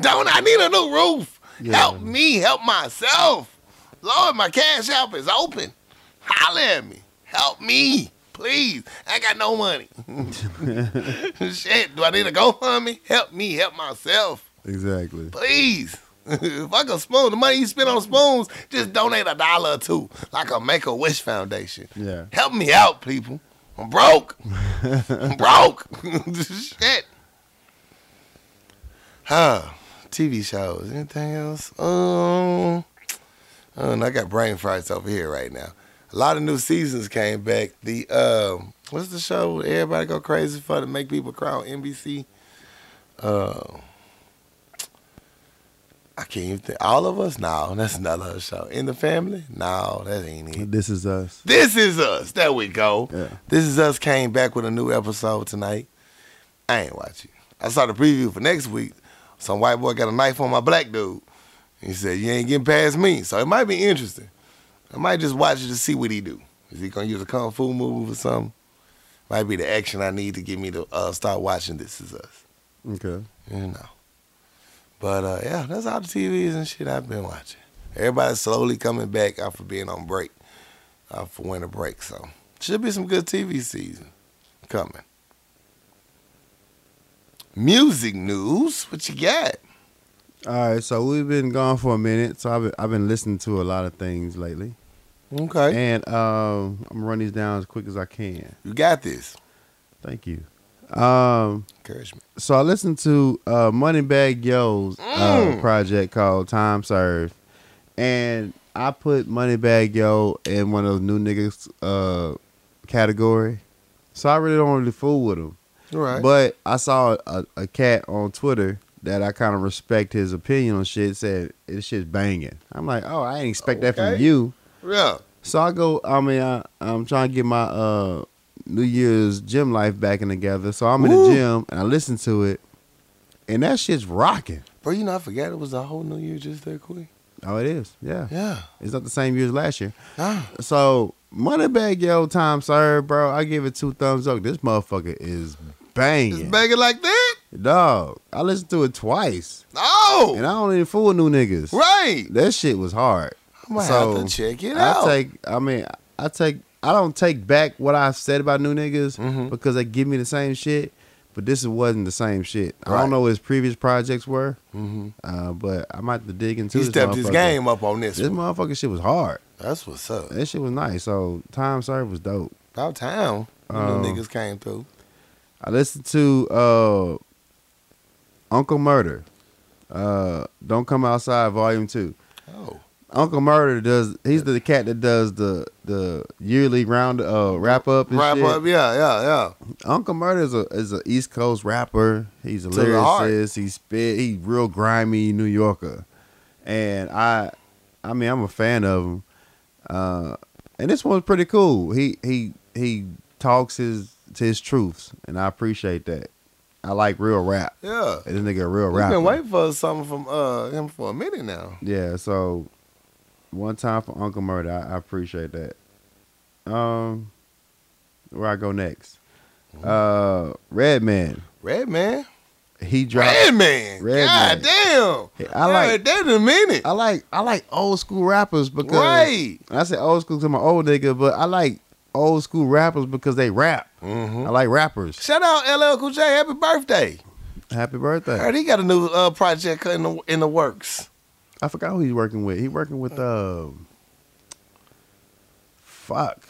Don't. I need a new roof.
Yeah.
Help me, help myself. Lord, my cash app is open. Holler at me. Help me, please. I got no money. Shit, do I need a GoFundMe? Help me, help myself.
Exactly.
Please. if I could spoon, the money you spend on spoons, just donate a dollar or two, like a Make a Wish Foundation.
Yeah.
Help me out, people. I'm broke. I'm broke. Shit. Huh. TV shows. Anything else? Um, and I got brain farts over here right now. A lot of new seasons came back. The um, what's the show everybody go crazy for to make people cry on NBC? Uh, I can't even think. All of us? No, that's another show. In the family? No, that ain't it.
This is us.
This is us. There we go.
Yeah.
This is us came back with a new episode tonight. I ain't watching. I saw the preview for next week. Some white boy got a knife on my black dude. He said, "You ain't getting past me." So it might be interesting. I might just watch it to see what he do. Is he gonna use a kung fu move or something? Might be the action I need to get me to uh, start watching This Is Us.
Okay.
You know. But uh, yeah, that's all the TVs and shit I've been watching. Everybody's slowly coming back after being on break, uh, for winter break. So should be some good TV season coming. Music news, what you got?
All right. So we've been gone for a minute. So I've been, I've been listening to a lot of things lately,
Okay,
and um, I'm gonna run these down as quick as I can.
you got this.
Thank you. Um,
Encouragement.
so I listened to uh, Moneybagg Yo's uh,
Mm.
project called Time Served, and I put Moneybagg Yo in one of those new niggas uh, category. So I really don't really fool with him.
Right.
But I saw a, a cat on Twitter that I kind of respect his opinion on shit. Said this shit's banging. I'm like, oh, I didn't expect that from you.
Yeah.
So I go. I mean, I, I'm trying to get my uh, New Year's gym life back in together. So I'm in the gym and I listen to it, and that shit's rocking.
Bro, you know, I forgot it was a whole new year just that quick.
Oh, it is. Yeah,
Yeah.
it's not the same year as last year.
Ah.
So Moneybagg Yo, time served, bro. I give it two thumbs up. This motherfucker is banging,
It's banging like that?
dog. I listened to it twice,
Oh,
and I don't even fool new niggas.
right.
That shit was hard.
I'm to
So,
have to check it
I
out.
take. I mean, I take. I don't take back what I said about new niggas
Mhm.
because they give me the same shit. But this wasn't the same shit. I don't know what his previous projects were,
hmm
uh, but I might have to dig into.
He stepped his game up on this
This
one.
motherfucker shit was hard.
That's what's up.
That shit was nice. So time served was dope.
About town. You
Um,
know niggas came through.
I listened to uh, Uncle Murder. Uh, Don't come outside, Volume Two.
Oh.
Uncle Murder does. He's the cat that does the the yearly round uh wrap up. And
Wrap
shit.
up, yeah, yeah, yeah.
Uncle Murder is a is a East Coast rapper. He's a
To
lyricist. He spit. He real grimy New Yorker, and I, I mean, I'm a fan of him. Uh, and this one's pretty cool. He he he talks his to his truths, and I appreciate that. I like real rap.
Yeah.
And This nigga a real
We've been waiting for something from uh him for a minute now.
Yeah, so one time for Uncle Murder, I, I appreciate that. Um, where I go next? Uh, Redman.
Red man.
He dropped.
Red man.
Red
God
Man.
damn.
I like-
God, that in a minute.
I like I like old school rappers because
Right.
I say old school to my old nigga, but I like old school rappers because they rap.
hmm
I like rappers.
Shout out LL Cool J. Happy birthday.
Happy birthday!
Heard he got a new uh, project in the in the works.
I forgot who he's working with. He working with um. Fuck.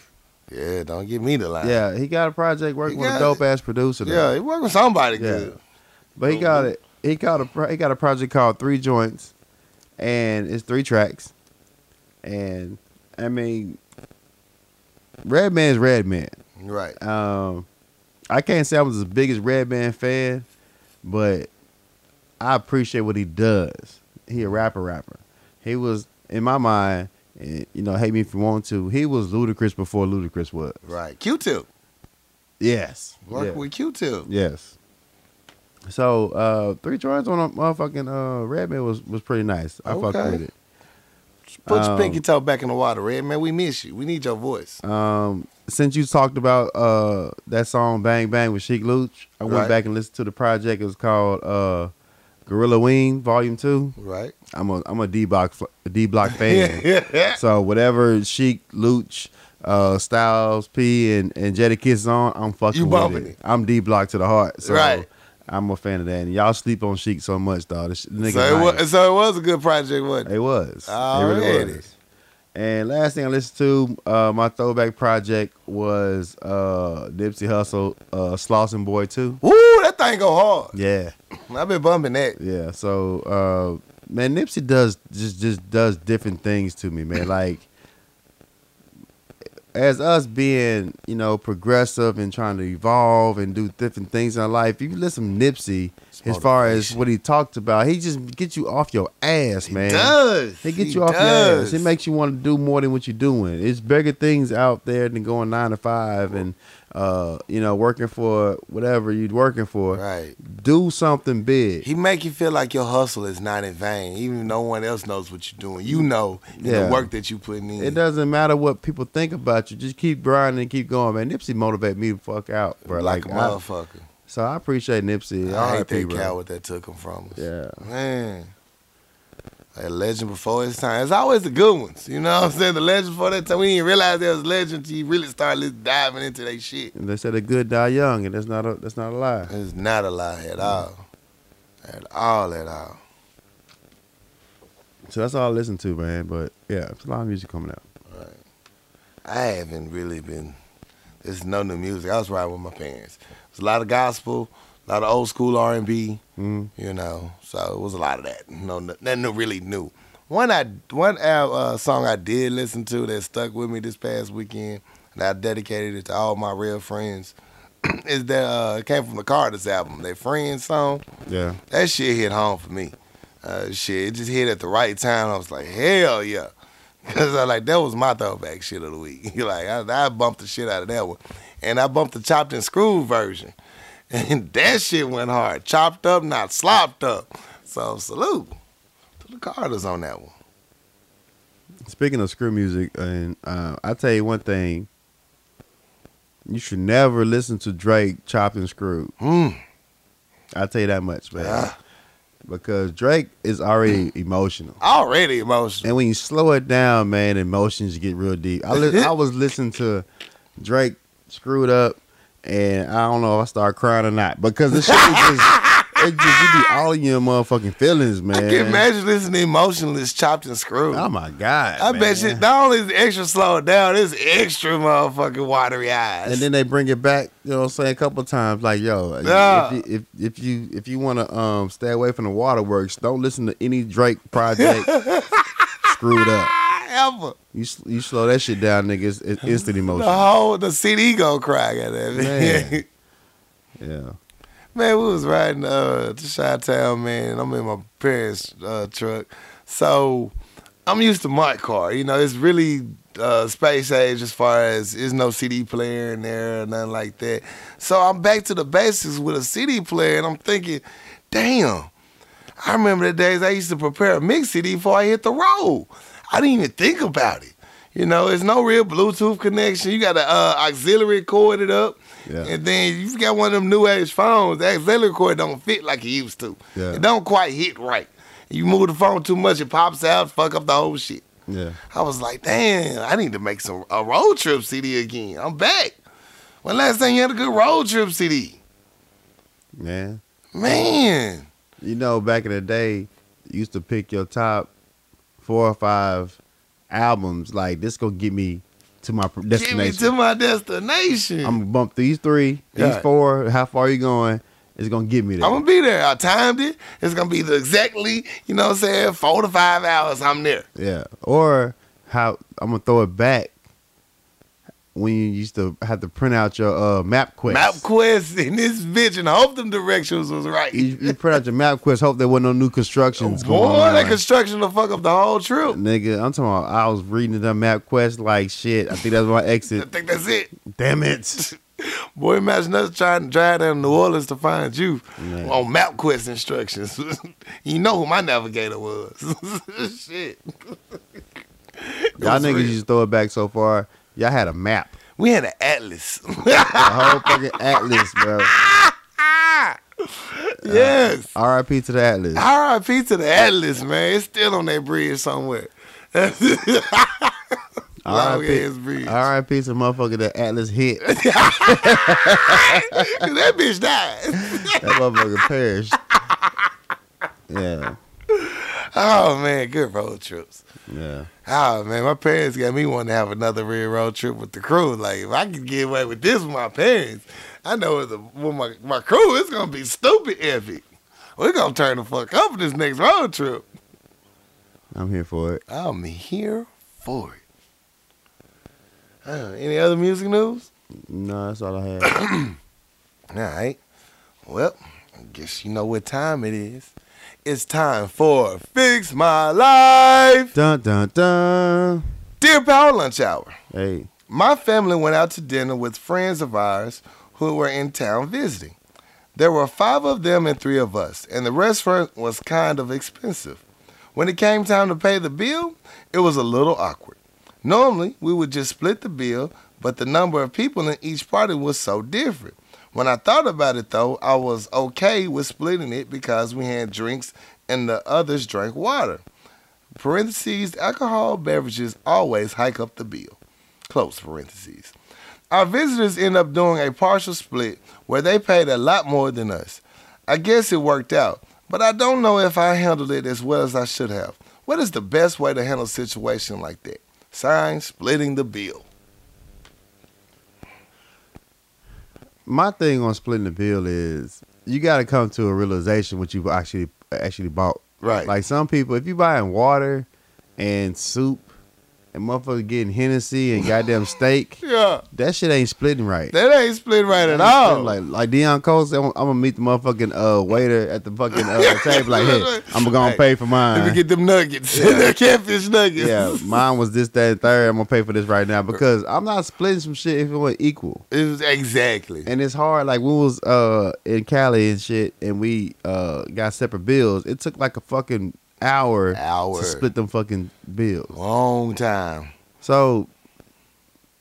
Yeah, don't give me the line.
Yeah, he got a project working with a dope ass producer.
Yeah, he working with somebody
Yeah.
good.
But he got it. He got a he got a project called Three Joints, and it's three tracks. And I mean, Redman's Redman.
Right.
Um, I can't say I was the biggest Redman fan, but I appreciate what he does. He a rapper, rapper. He was in my mind, you know, hate me if you want to. He was Ludacris before Ludacris was.
Right. Q-Tip.
Yes,
Working
Yeah.
with Q-Tip.
Yes. So uh three joints on a motherfucking uh Redman was was pretty nice. I fucked with it.
Put your
Um,
pinky toe back in the water, Red man. We miss you. We need your voice.
Um since you talked about uh that song Bang Bang with Sheek Louch, I went back and listened to the project. It was called uh Gorilla Wing Volume Two.
Right.
I'm a I'm a D Block D Block fan.
yeah.
so whatever Sheek, Louch, uh, Styles, P, and and Jadakiss is on, I'm fucking
You
with it.
it.
I'm D Block to the heart. So
Right.
I'm a fan of that. And y'all sleep on Sheek so much, dog. This nigga
So it, was, so it was a good project, wasn't it?
It was.
Already.
It really was. And last thing I listened to, uh, my throwback project was uh, Nipsey Hussle, uh, Slauson Boy 2.
Woo, that thing go hard.
Yeah,
I've been bumping that.
yeah. So, uh, man, Nipsey does just just does different things to me, man. Like, as us being, you know, progressive and trying to evolve and do different things in our life, if you listen to Nipsey, as far as what he talked about, he just gets you off your ass, man.
He does.
He gets
He
you off
does.
your ass. It makes you want to do more than what you're doing. It's bigger things out there than going nine to five and uh, you know, working for whatever you're working for.
Right.
Do something big.
He make you feel like your hustle is not in vain, even if no one else knows what you're doing. You know
Yeah.
the work that you putting in.
It doesn't matter what people think about you. Just keep grinding and keep going, man. Nipsey motivate me to fuck out, bro.
like,
Like,
a
I-
motherfucker.
So I appreciate Nipsey.
I hate that
bro.
coward that took him from us.
Yeah.
Man. A legend before his time. It's always the good ones. You know what I'm saying? The legend before that time. We didn't realize there was legends. You really started diving into that shit.
And they said a good die young, and that's not a that's not a lie.
It's not a lie at all. At all, at all.
So that's all I listen to, man. But yeah, it's a lot of music coming out.
I haven't really been. There's no new music. I was riding with my parents. There's a lot of gospel, a lot of old school R and B.
Mm.
You know, so it was a lot of that. No, nothing really new. One I one uh, uh, song I did listen to that stuck with me this past weekend, and I dedicated it to all my real friends. is that uh, it came from the Carter's album, their Friends song.
Yeah.
That shit hit home for me. Uh, shit, it just hit at the right time. I was like, hell yeah. Cause I like that was my throwback shit of the week. You're like I, I bumped the shit out of that one, and I bumped the chopped and screwed version, and that shit went hard. Chopped up, not slopped up. So salute to the Carters on that one.
Speaking of screw music, and uh, I tell you one thing, you should never listen to Drake chopped and screwed.
Mm.
I tell you that much, man.
Ah.
Because Drake is already emotional,
Already emotional.
and when you slow it down, man, emotions get real deep. I li- I was listening to Drake screwed up, and I don't know if I start crying or not because the shit is just. It just you be all in your motherfucking feelings, man.
I can imagine listening emotionless chopped and screwed.
Oh my god!
I bet
man.
you not only is it extra slowed down, it's extra motherfucking watery eyes.
And then they bring it back, you know what I'm saying, a couple times. Like, yo,
Yeah.
if, you, if if you if you want to um stay away from the waterworks, don't listen to any Drake project screwed up.
ever.
You you slow that shit down, nigga. It's, it's instant
The
emotion.
whole the CD go crack at that man.
Yeah.
Man, we was riding uh, to Chi Town, man. I'm in my parents' uh, truck, so I'm used to my car. You know, it's really uh, space age as far as there's no CD player in there or nothing like that. So I'm back to the basics with a CD player, and I'm thinking, damn. I remember the days I used to prepare a mix CD before I hit the road. I didn't even think about it. You know, there's no real Bluetooth connection. You got an uh, auxiliary cord it up.
Yeah.
And then you got one of them new age phones. The auxiliary cord don't fit like it used to.
Yeah.
It don't quite hit right. You move the phone too much, it pops out, fuck up the whole shit.
Yeah.
I was like, damn, I need to make some a road trip CD again. I'm back. When last time you had a good road trip CD?
Man.
Man.
You know, back in the day, you used to pick your top four or five albums. Like, this gonna get me to my destination.
Get me to my destination.
I'm gonna bump these three, these
Yeah.
four. How far you going? It's gonna get me there.
I'm gonna be there. I timed it. It's gonna be the exactly, you know what I'm saying, four to five hours. I'm there.
Yeah. Or how I'm gonna throw it back when you used to have to print out your uh, MapQuest.
Map quest in this bitch, and I hope them directions was right.
You, you print out your MapQuest. Hope there wasn't no new constructions
Boy,
going on.
that construction will fuck up the whole trip.
Nigga, I'm talking about. I was reading the MapQuest like shit. I think that's my exit.
I think that's it.
Damn it.
Boy, imagine us trying to drive down to New Orleans to find you
Man.
on MapQuest instructions. you know who my navigator was. Shit.
Y'all niggas
real.
used to throw it back so far. Y'all had a map,
We had an atlas.
a whole fucking atlas, bro.
Yes.
Uh, R.I.P. to the Atlas.
R.I.P. to the Atlas, man. It's still on that bridge somewhere.
R.I.P.
bridge.
R.I.P. to motherfucker that Atlas hit. that
bitch died.
That motherfucker perished. Yeah,
Oh man, good road trips.
yeah.
Oh man, my parents got me wanting to have another real road trip with the crew. Like if I could get away with this with my parents, I know with, the, with my my crew, it's gonna be stupid epic. We're gonna turn the fuck up for this next road trip.
I'm here for it.
I'm here for it. Uh, any other music news?
No, that's all I have.
All right. Well, I guess you know what time it is. It's time for Fix My Life.
dun dun dun.
Dear Power Lunch Hour.
Hey,
My family went out to dinner with friends of ours who were in town visiting. There were five of them and three of us, and the restaurant was kind of expensive. When it came time to pay the bill, it was a little awkward. Normally, we would just split the bill, but the number of people in each party was so different. When I thought about it, though, I was okay with splitting it because we had drinks and the others drank water. Parentheses, alcohol beverages always hike up the bill. Close parentheses. Our visitors end up doing a partial split where they paid a lot more than us. I guess it worked out, but I don't know if I handled it as well as I should have. What is the best way to handle a situation like that? Sign splitting the bill.
My thing on splitting the bill is you got to come to a realization what you've actually actually bought.
Right.
Like some people, if you're buying water and soup and motherfucker getting Hennessy and goddamn steak,
yeah.
that shit ain't splitting right.
That ain't splitting right at all.
Like like Deon Cole said, I'm, I'm gonna meet the motherfucking uh, waiter at the fucking uh, table. Like, hey, I'm gonna
Hey,
pay for mine.
Let me get them nuggets. the catfish nuggets.
yeah, mine was this, that, and third. I'm gonna pay for this right now because I'm not splitting some shit if it was equal.
It was exactly.
And it's hard. Like we was uh in Cali and shit, and we uh got separate bills. It took like a fucking hour,
Hour.
to split them fucking bills.
Long time.
So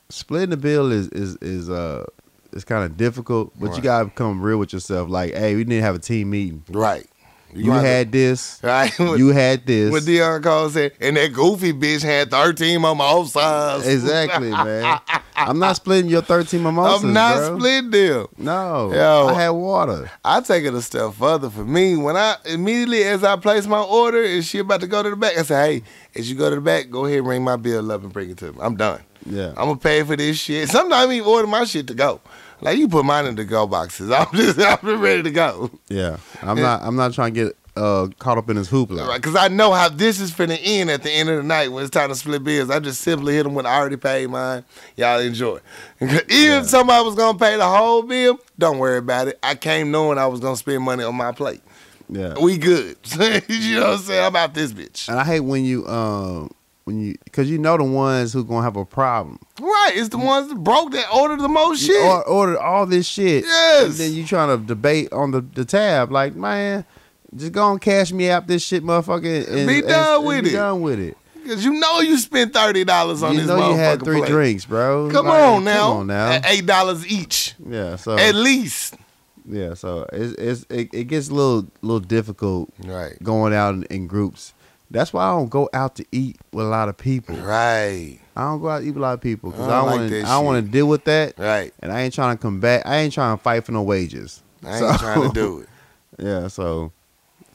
splitting the bill is is is uh it's kind of difficult, but you gotta become real with yourself. Like, hey, we need to have a team meeting.
Right.
You, had this.
right.
You had this.
What Deon Cole said, and that goofy bitch had 13 on my offsides.
exactly, man. I'm not splitting your 13 mimosas,
I'm not
bro.
splitting them.
No,
Yo.
I had water.
I take it a step further for me. When I immediately as I place my order and she about to go to the back, I say, hey, as you go to the back, go ahead and ring my bill up and bring it to me. I'm done.
Yeah,
I'm gonna pay for this shit. Sometimes I even order my shit to go. Like you put mine in the go boxes. I'm just I'm ready to go.
yeah. I'm not. I'm not trying to get uh caught up in this hoopla.
Right, Cause I know how this is finna end at the end of the night when it's time to split bills. I just simply hit them when I already paid mine. Y'all enjoy. Even if somebody was gonna pay the whole bill, don't worry about it. I came knowing I was gonna spend money on my plate.
Yeah.
We good. you know what I'm saying? I'm out this bitch.
And I hate when you um when you because you know the ones who gonna have a problem.
Right. It's the ones that broke that ordered the most
You
shit.
or, ordered all this shit.
Yes.
And then you trying to debate on the, the tab. Like, man, just go and cash me out this shit, motherfucker. And,
Be done
and
with
be
it.
Done with it.
Cause you know you spent thirty dollars on
you
this You
know you had three
plate.
drinks, bro.
Come
Like,
on now.
Come on now.
At eight dollars each.
yeah. So
At least.
yeah. So it's, it's it, it gets a little little difficult
Right.
going out in, in groups. That's why I don't go out to eat with a lot of people.
Right.
I don't go out to eat with a lot of people because
I
I
don't
don't
like
want to. I want
shit.
to deal with that,
Right.
and I ain't trying to combat. I ain't trying to fight for no wages.
I ain't
So-
trying to do it.
Yeah, so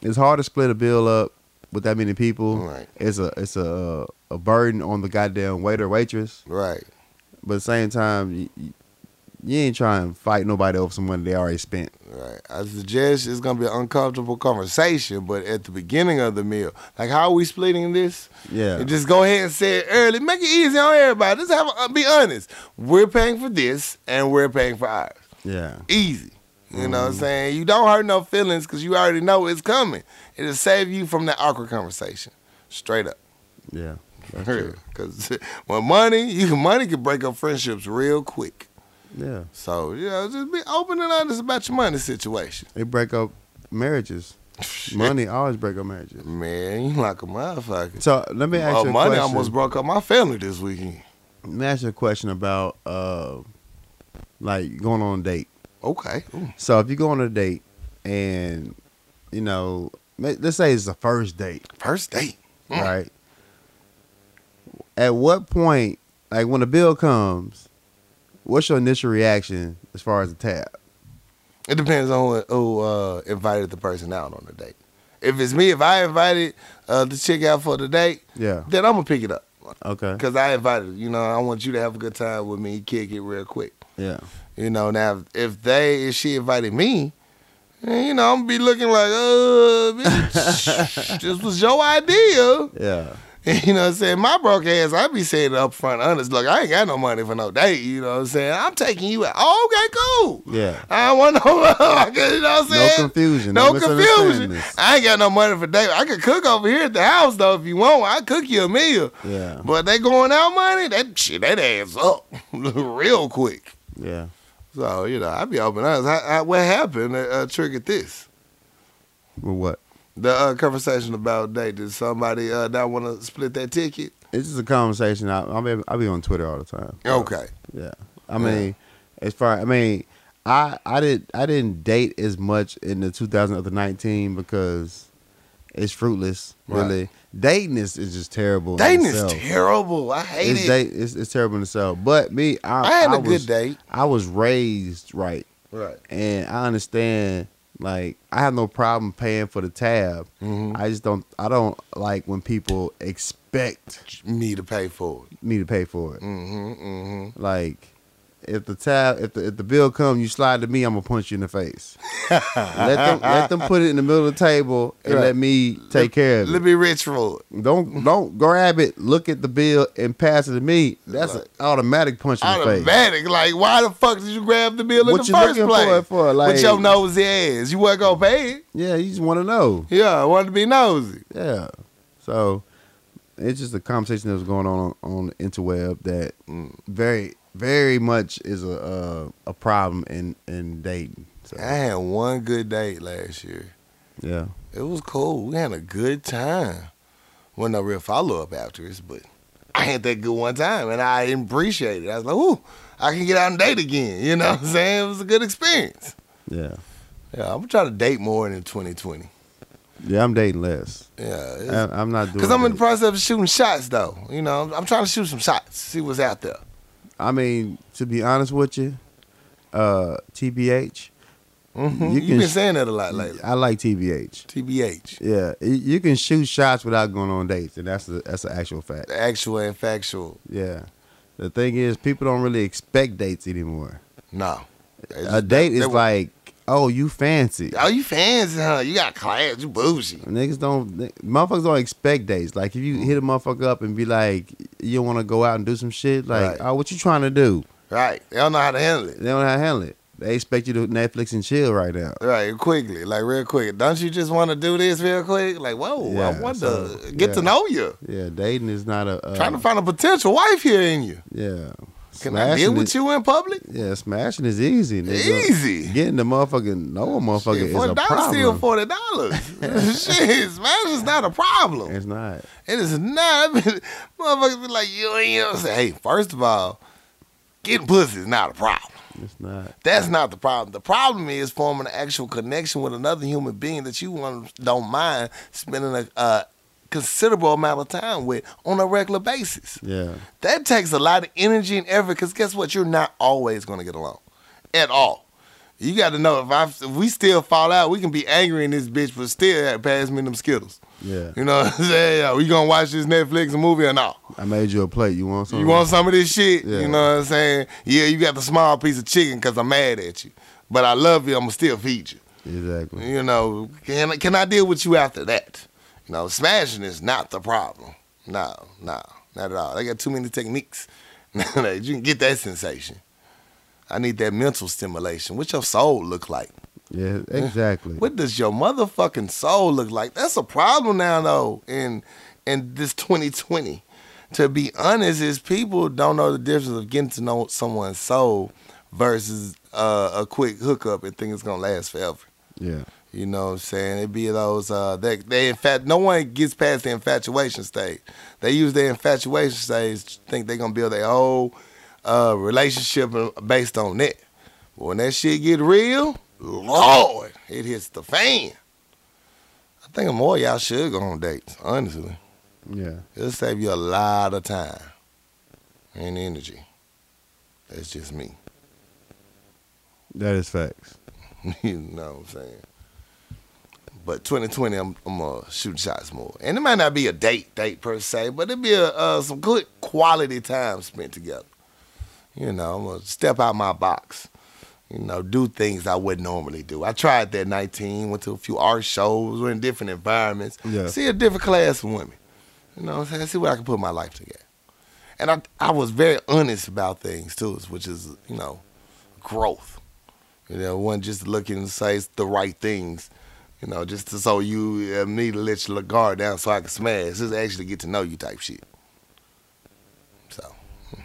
it's hard to split a bill up with that many people.
Right.
It's a it's a a burden on the goddamn waiter waitress.
Right.
But at the same time, you, you, ain't trying to fight nobody over some money they already spent.
Right. I suggest it's gonna be an uncomfortable conversation, but at the beginning of the meal, like how are we splitting this?
Yeah,
And just go ahead and say it early. Make it easy on everybody. Just have a, be honest. We're paying for this, and we're paying for ours.
yeah,
Easy. You know
Mm-hmm.
what I'm saying? You don't hurt no feelings because you already know it's coming. It'll save you from that awkward conversation. Straight up.
yeah. That's true.
Because when money, you money can break up friendships real quick.
Yeah,
So, you know, just be open and honest about your money situation.
they break up marriages. Money always break up marriages.
Man, you like a motherfucker.
So let me ask
Uh,
you a
money
question.
almost broke up my family this weekend.
Let me ask you a question about uh, like going on a date.
Okay. Ooh.
So if you go on a date and you know, let's say it's a first date,
First date. Mm.
right? At what point, like when the bill comes, what's your initial reaction as far as the tab?
It depends on who, uh, invited the person out on the date. If it's me, if I invited uh, the chick out for the date,
Yeah.
then I'm gonna pick it up
Okay.
because I invited. You know, I want you to have a good time with me, kick it real quick.
Yeah.
You know, now if they if she invited me, you know, I'm gonna be looking like, uh, bitch, this was your idea.
Yeah.
You know what I'm saying? My broke ass, I be saying up front, honest. Look, I ain't got no money for no date. You know what I'm saying? I'm taking you out. Oh, okay, cool.
Yeah.
I don't want no, you know what I'm
No confusion.
No
No
confusion. I ain't got no money for date. I could cook over here at the house though if you want. I cook you a meal.
Yeah.
But they going out money, that shit, that ass up real quick.
Yeah.
So you know, I be open honest. How, how, what happened uh, triggered this?
Well, what?
The uh, conversation about date. Did somebody uh, not want to split that ticket?
It's just a conversation. I, I be I be on Twitter all the time.
Okay.
Yeah. I mean, as far I mean, I I did I didn't date as much in the 2019 because it's fruitless.
Right.
Really, dating is, is just terrible. in
Dating is terrible. I hate
It's,
it.
date, it's, it's terrible in itself. But me, I,
I had a
was,
good date.
I was raised right,
Right.
and I understand. Like, I have no problem paying for the tab.
Mhm.
I just don't. I don't like when people expect
Me to pay for it.
me to pay for it.
Mm-hmm. Mm-hmm.
Like, if the tab, if the if the bill come, you slide to me, I'm gonna punch you in the face. let them let them put it in the middle of the table and
Right.
let me take care of
Let
it.
Let me rich for.
Don't don't grab it, look at the bill, and pass it to me. That's an automatic punch in the face.
Automatic. Like, why the fuck did you grab the bill in
What
the
you
first place?
for it for? Like,
With your nosy ass. You wasn't gonna pay it.
yeah, you just want to know.
Yeah, I wanted to be nosy.
Yeah, so it's just a conversation that was going on on the interweb that
Mm.
very very much is a uh, a problem in in dating. So,
I had one good date last year.
yeah.
It was cool. We had a good time. Wasn't no real follow up afterwards, but I had that good one time and I appreciate it. I was like, ooh, I can get out and date again. You know what I'm saying? It was a good experience.
Yeah.
Yeah, I'm trying to date more in 2020.
Yeah, I'm dating less.
Yeah.
I, I'm not doing.
Because I'm in the process of shooting shots, though. You know, I'm, I'm trying to shoot some shots, see what's out there.
I mean, to be honest with you, uh, TBH.
Mm-hmm.
You
have been saying that a lot lately.
I like TBH.
TBH,
Yeah, you can shoot shots without going on dates, and that's the, that's an actual fact.
actual and factual.
Yeah. The thing is, people don't really expect dates anymore.
No.
A date is
they-
like, oh, you fancy.
Oh, you fancy, huh? You got class, you bougie.
Niggas don't, motherfuckers don't expect dates. Like, if you hit a motherfucker up and be like, you want to go out and do some shit, like,
Right.
oh, what you trying to do?
Right. They don't know how to handle it.
They don't know how to handle it. They expect you to Netflix and chill right now.
Right, quickly, like real quick. Don't you just want to do this real quick? Like, whoa, I
Yeah,
want
so,
to get to know you.
Yeah, dating is not a. Uh,
Trying to find a potential wife here in you.
Yeah.
Can I deal with
is-
you in public?
Yeah, smashing is easy. Nigga.
Easy.
Getting the motherfucking no motherfucker
Shit,
is
forty
a
dollars still
problem.
forty dollars. Shit, smash is not a problem.
It's not.
It is not. Motherfuckers be like, you ain't. You know, say, hey, first of all, getting pussy is not a problem.
It's not.
That's not the problem. The problem is forming an actual connection with another human being that you want, don't mind spending a, a considerable amount of time with on a regular basis.
Yeah.
That takes a lot of energy and effort because guess what? You're not always going to get along at all. You got to know if I if we still fall out, we can be angry in this bitch, but still pass me them Skittles.
Yeah.
You know what I'm saying? Yeah, we gonna watch this Netflix movie or not?
I made you a plate. You want some?
You want some of this shit?
Yeah.
You know what I'm saying? Yeah, you got the small piece of chicken because I'm mad at you, but I love you. I'm gonna still feed you.
Exactly.
You know, can can I deal with you after that? Know, smashing is not the problem. No, no, not at all. They got too many techniques. you can get that sensation. I need that mental stimulation. What your soul look like?
Yeah. Exactly.
What does your motherfucking soul look like? That's a problem now, though. In in this 2020, to be honest, is people don't know the difference of getting to know someone's soul versus uh, a quick hookup and think it's gonna last forever.
Yeah.
You know what I'm saying? It be those uh they they in fact no one gets past the infatuation stage. They use their infatuation stage to think they're gonna build their whole uh relationship based on that. But when that shit get real, Lord, it hits the fan. I think more of y'all should go on dates, honestly.
Yeah.
It'll save you a lot of time and energy. That's just me.
That is facts.
you know what I'm saying? But 2020, I'm, I'm uh, shooting shots more. And it might not be a date, date per se, but it'll be a, uh, some good quality time spent together. You know, I'm going to step out my box. You know, do things I wouldn't normally do. I tried that 19, went to a few art shows, were in different environments.
Yeah.
See a different class of women. You know what I'm saying? See what I can put my life together. And I, I was very honest about things too, which is, you know, growth. You know, one just looking to say the right things, you know, just to, so you uh, need to let your guard down so I can smash. Just actually get to know you type shit. So, hmm.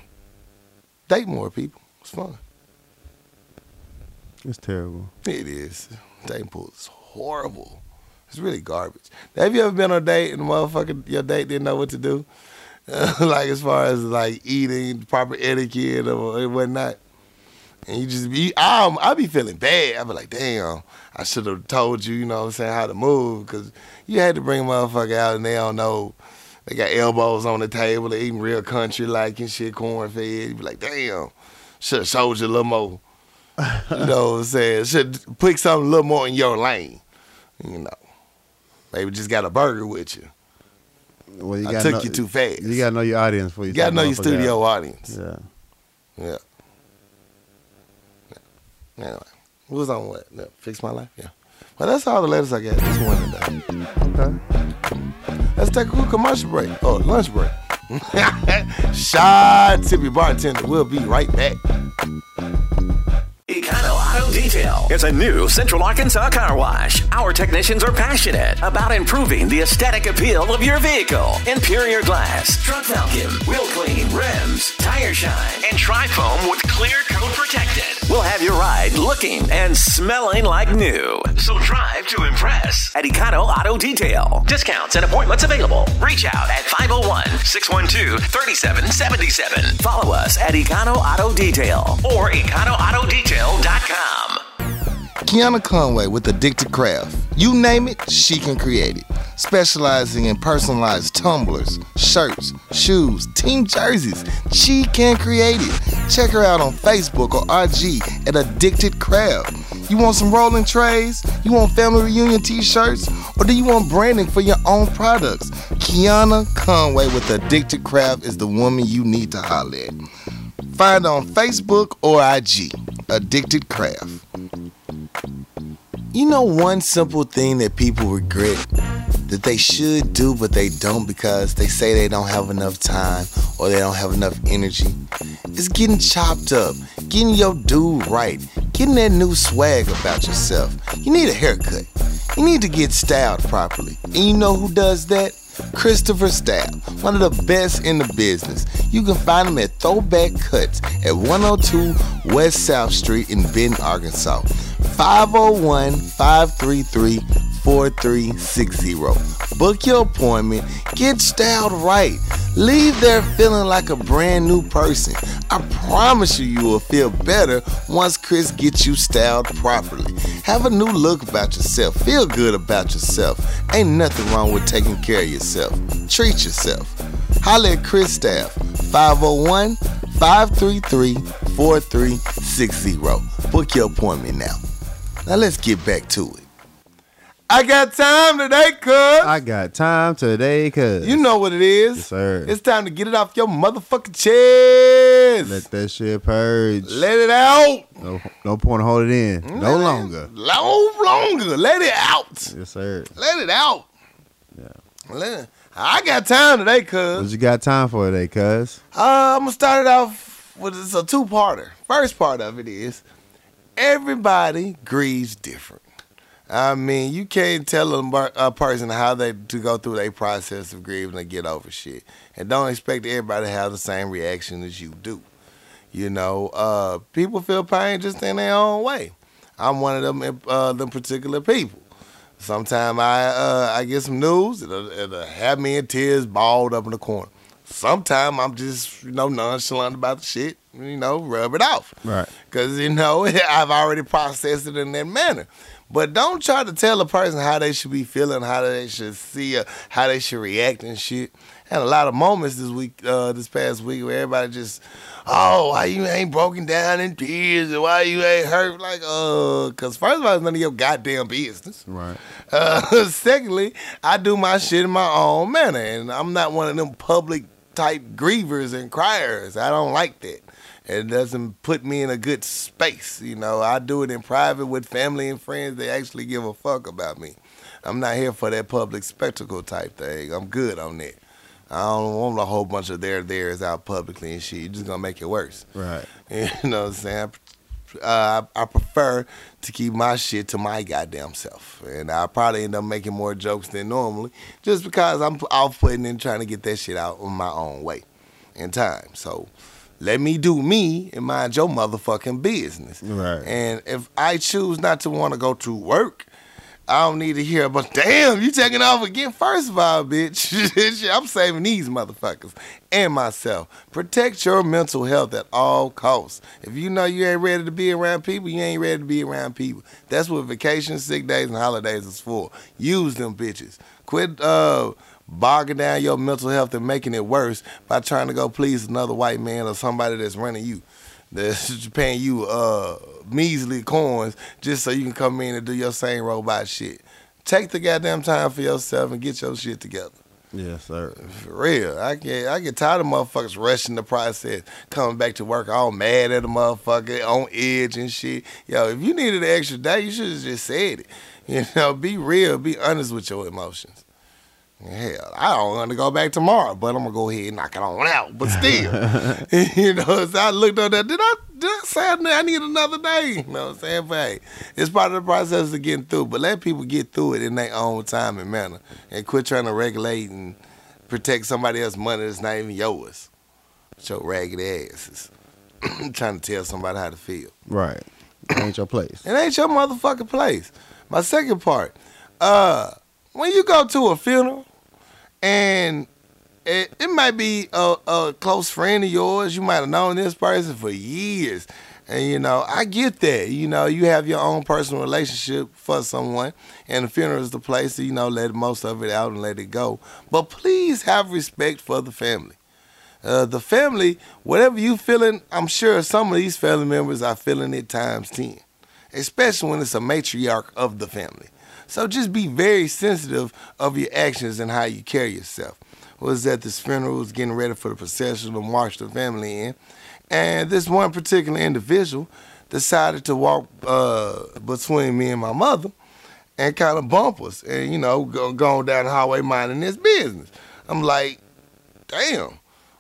date more people. It's fun.
It's terrible.
It is. Dating pool is horrible. It's really garbage. Have you ever been on a date and the motherfucker your date didn't know what to do? like as far as like eating, proper etiquette or whatnot. And you just be, I'm, I be feeling bad. I be like, damn, I should have told you, you know what I'm saying, how to move. Because you had to bring a motherfucker out and they don't know. They got elbows on the table. They eating real country like and shit, corn fed. You be like, damn, should have showed you a little more. you know what I'm saying? Should put something a little more in your lane. You know. Maybe just got a burger with you.
Well, you
I took
know,
you too fast.
You gotta know your audience for you.
You gotta know your studio audience.
Yeah.
Yeah. Yeah. Anyway, what was on what? No, Fix my life? Yeah. Well, that's all the letters I got this morning, though.
Okay.
Let's take a quick commercial break. Oh, lunch break. Shot Tippy Bartender. We'll be right back.
Econo Detail is a new Central Arkansas car wash. Our technicians are passionate about improving the aesthetic appeal of your vehicle. Interior glass, truck vacuum, wheel clean, rims, tire shine, and tri-foam with clear coat protected. We'll have your ride looking and smelling like new. So drive to impress at Econo Auto Detail. Discounts and appointments available. Reach out at 501-612-3777. Follow us at Econo Auto Detail or EconoAutoDetail.com.
Kiana Conway with Addicted Craft. You name it, she can create it. Specializing in personalized tumblers, shirts, shoes, team jerseys, she can create it. Check her out on Facebook or IG at Addicted Craft. You want some rolling trays? You want family reunion t-shirts? Or do you want branding for your own products? Kiana Conway with Addicted Craft is the woman you need to holler at. Find on Facebook or IG, Addicted Craft. You know one simple thing that people regret that they should do but they don't because they say they don't have enough time or they don't have enough energy is getting chopped up, getting your dude right, getting that new swag about yourself. You need a haircut. You need to get styled properly. And you know who does that? Christopher Style, one of the best in the business. You can find him at Throwback Cuts at 102 West South Street in Benton, Arkansas. 501 533 4360. Book your appointment, get styled right. Leave there feeling like a brand new person. I promise you, you will feel better once Chris gets you styled properly. Have a new look about yourself. Feel good about yourself. Ain't nothing wrong with taking care of yourself. Treat yourself. Holla at Chris Staff, 501 533 4360. Book your appointment now. Now let's get back to it. I got time today, cuz.
I got time today, cause
You know what it is.
Yes, sir.
It's time to get it off your motherfucking chest.
let that shit purge.
Let it out.
no, no point in hold it in. No
Let it-
longer.
No longer. Let it out.
Yes, sir.
Let it out.
Yeah.
Let it- I got time today, cuz.
What you got time for today, cuz?
Uh, I'm gonna start it off with it's a two-parter. First part of it is everybody grieves different. I mean, you can't tell a, mar- a person how they to go through their process of grieving and get over shit, and don't expect everybody to have the same reaction as you do. You know, uh, people feel pain just in their own way. I'm one of them uh, them particular people. Sometimes I uh, I get some news, it'll, it'll have me in tears, balled up in the corner. sometimes I'm just, you know, nonchalant about the shit, you know, rub it off.
Right.
Because, you know, I've already processed it in that manner. But don't try to tell a person how they should be feeling, how they should see, uh, how they should react and shit. Had a lot of moments this week, uh, this past week, where everybody just, oh, why you ain't broken down in tears, and why you ain't hurt? Like, uh, because first of all, it's none of your goddamn business.
Right.
Uh, secondly, I do my shit in my own manner, and I'm not one of them public type grievers and criers. I don't like that. It doesn't put me in a good space. You know, I do it in private with family and friends. They actually give a fuck about me. I'm not here for that public spectacle type thing. I'm good on that. I don't want a whole bunch of there there's out publicly and shit. You're just gonna make it worse.
Right.
You know what I'm saying? Uh, I, I prefer to keep my shit to my goddamn self. And I probably end up making more jokes than normally just because I'm off putting and trying to get that shit out on my own way in time. So let me do me and mind your motherfucking business.
Right.
And if I choose not to want to go to work, I don't need to hear about, damn, you taking off again? First of all, bitch, I'm saving these motherfuckers and myself. Protect your mental health at all costs. If you know you ain't ready to be around people, you ain't ready to be around people. That's what vacations, sick days, and holidays is for. Use them bitches. Quit uh, bogging down your mental health and making it worse by trying to go please another white man or somebody that's running you that's paying you uh measly coins just so you can come in and do your same robot shit. Take the goddamn time for yourself and get your shit together.
Yes, sir.
For real. I get I get tired of motherfuckers rushing the process, coming back to work all mad at the motherfucker, on edge and shit. Yo, if you needed an extra day, you should have just said it. You know, be real, be honest with your emotions. Hell, I don't want to go back tomorrow, but I'm gonna go ahead and knock it on out. But still, you know, so I looked at that. Did I did I say I need another day? You know what I'm saying? But hey, it's part of the process of getting through. But let people get through it in their own time and manner, and quit trying to regulate and protect somebody else's money that's not even yours. With your ragged asses, trying to tell somebody how to feel.
Right. Ain't your place.
It ain't your motherfucking place. My second part, uh, when you go to a funeral and it, it might be a, a close friend of yours, you might have known this person for years. And you know, I get that. You know, you have your own personal relationship for someone, and the funeral is the place to, you know, let most of it out and let it go. But please have respect for the family. Uh, the family, whatever you feeling, I'm sure some of these family members are feeling it times 10, especially when it's a matriarch of the family. So just be very sensitive of your actions and how you carry yourself. Was at this funeral, was getting ready for the procession to march the family in, and this one particular individual decided to walk uh, between me and my mother and kind of bump us, and you know, go, going down the highway minding his business. I'm like, damn,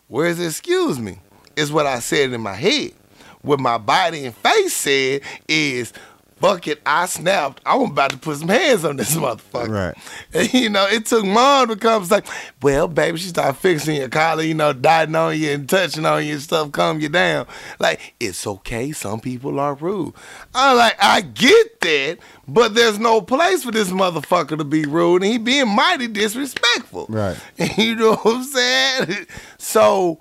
where's excuse me? Is what I said in my head. What my body and face said is, fuck it, I snapped. I'm about to put some hands on this motherfucker.
Right.
And, you know, it took mom to come like, well, baby, she started fixing your collar, you know, dotting on you and touching on you and stuff, calm you down. Like, it's okay. Some people are rude. I'm like, I get that, but there's no place for this motherfucker to be rude, and he being mighty disrespectful.
Right.
you know what I'm saying? So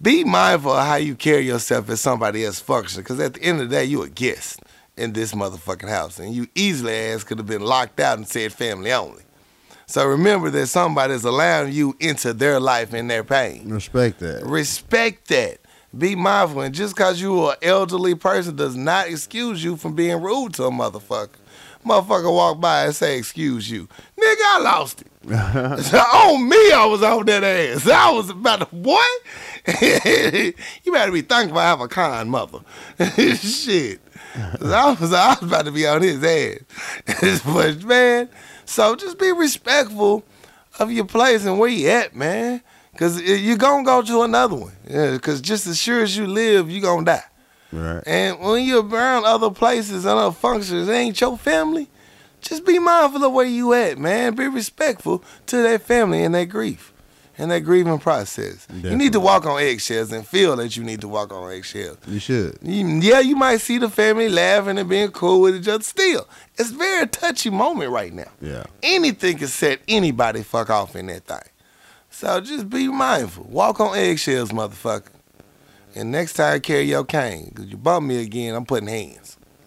be mindful of how you carry yourself at somebody else's function, because at the end of the day, you're a guest in this motherfucking house, and you easily ass could have been locked out and said family only. So remember that somebody's allowing you into their life and their pain.
Respect that.
Respect that. Be mindful, and just because you are an elderly person does not excuse you from being rude to a motherfucker. Motherfucker walk by and say, "Excuse you, nigga, I lost it." on me, I was on that ass. I was about to what? you better be thankful I have a kind mother. Shit. I was, I was about to be on his ass. but man, so just be respectful of your place and where you at, man. Cause you're gonna go to another one. Yeah, cause just as sure as you live, you're gonna die.
Right.
And when you're around other places and other functions, it ain't your family. Just be mindful of where you at, man. Be respectful to their family and their grief and that grieving process. You need to walk on eggshells and feel that you need to walk on eggshells.
You should.
Yeah, you might see the family laughing and being cool with each other. Still, it's a very touchy moment right now.
Yeah.
Anything can set anybody fuck off in that thing. So just be mindful. Walk on eggshells, motherfucker. And next time carry your cane, cause you bump me again, I'm putting hands.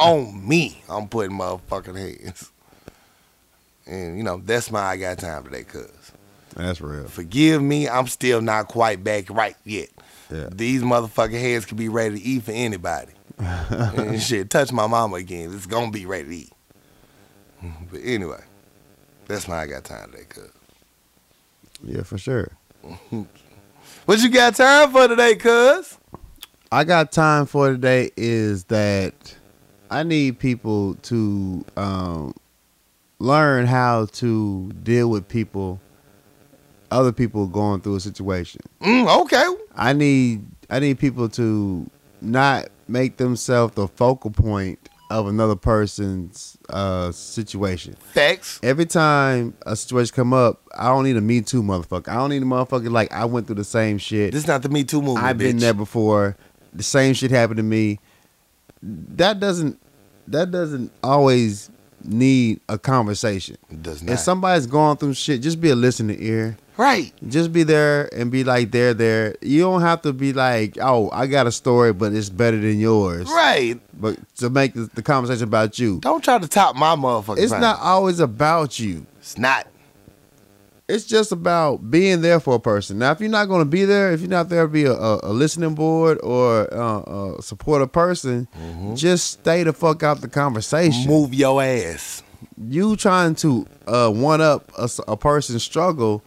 on me, I'm putting motherfucking hands. And you know, that's my I got time today, cuz.
That's real.
Forgive me, I'm still not quite back right yet.
Yeah.
These motherfucking heads can be ready to eat for anybody. and shit, touch my mama again. It's gonna be ready to eat. But anyway, that's why I got time today, cuz.
Yeah, for sure.
What you got time for today, cuz?
I got time for today is that I need people to um, learn how to deal with people, other people going through a situation.
Mm, okay.
I need I need people to not make themselves the focal point of another person's uh, situation.
Facts.
Every time a situation come up, I don't need a me too motherfucker. I don't need a motherfucker like I went through the same shit.
This is not the Me Too movement.
I've been
bitch.
there before. The same shit happened to me. That doesn't that doesn't always need a conversation.
It does not.
If somebody's going through shit, just be a listening ear.
Right.
Just be there and be like they're there. You don't have to be like, oh, I got a story, but it's better than yours.
Right.
But to make the, the conversation about you,
Don't try to top my motherfucking
it's
time.
not always about you.
It's not.
It's just about being there for a person. Now, if you're not going to be there, if you're not there to be a, a, a listening board or uh, a supportive person, just stay the fuck out the conversation.
Move your ass.
You trying to uh, one up a person's struggle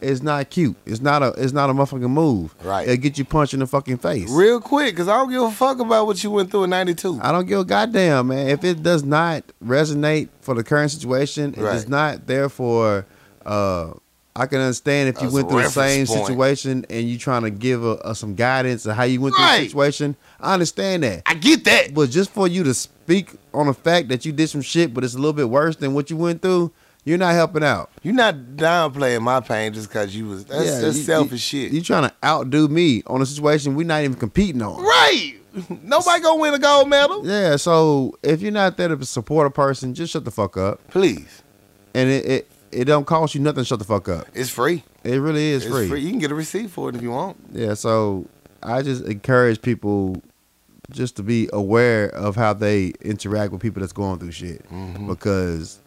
is not cute. It's not a. It's not a motherfucking move.
Right.
It'll get you punched in the fucking face.
Real quick, because I don't give a fuck about what you went through in 92.
I don't give a goddamn, man. If it does not resonate for the current situation, it is
Right.
not there for. Uh, I can understand if you
As
went
a
through the same
reference point.
situation and you trying to give a, a, some guidance of how you went through
Right.
the situation. I understand that,
I get that.
but just for you to speak on the fact that you did some shit, but it's a little bit worse than what you went through, you're not helping out.
You're not downplaying my pain just because you was. That's,
Yeah,
that's
you-
selfish
you,
shit.
You trying to outdo me on a situation we're not even competing on.
right. Nobody gonna win a gold medal.
Yeah, so if you're not there to support a person, just shut the fuck up.
Please.
And it it, it don't cost you nothing to shut the fuck up.
It's free.
It really is
It's
free.
free. You can get a receipt for it if you want.
Yeah, so I just encourage people just to be aware of how they interact with people that's going through shit
Mm-hmm.
because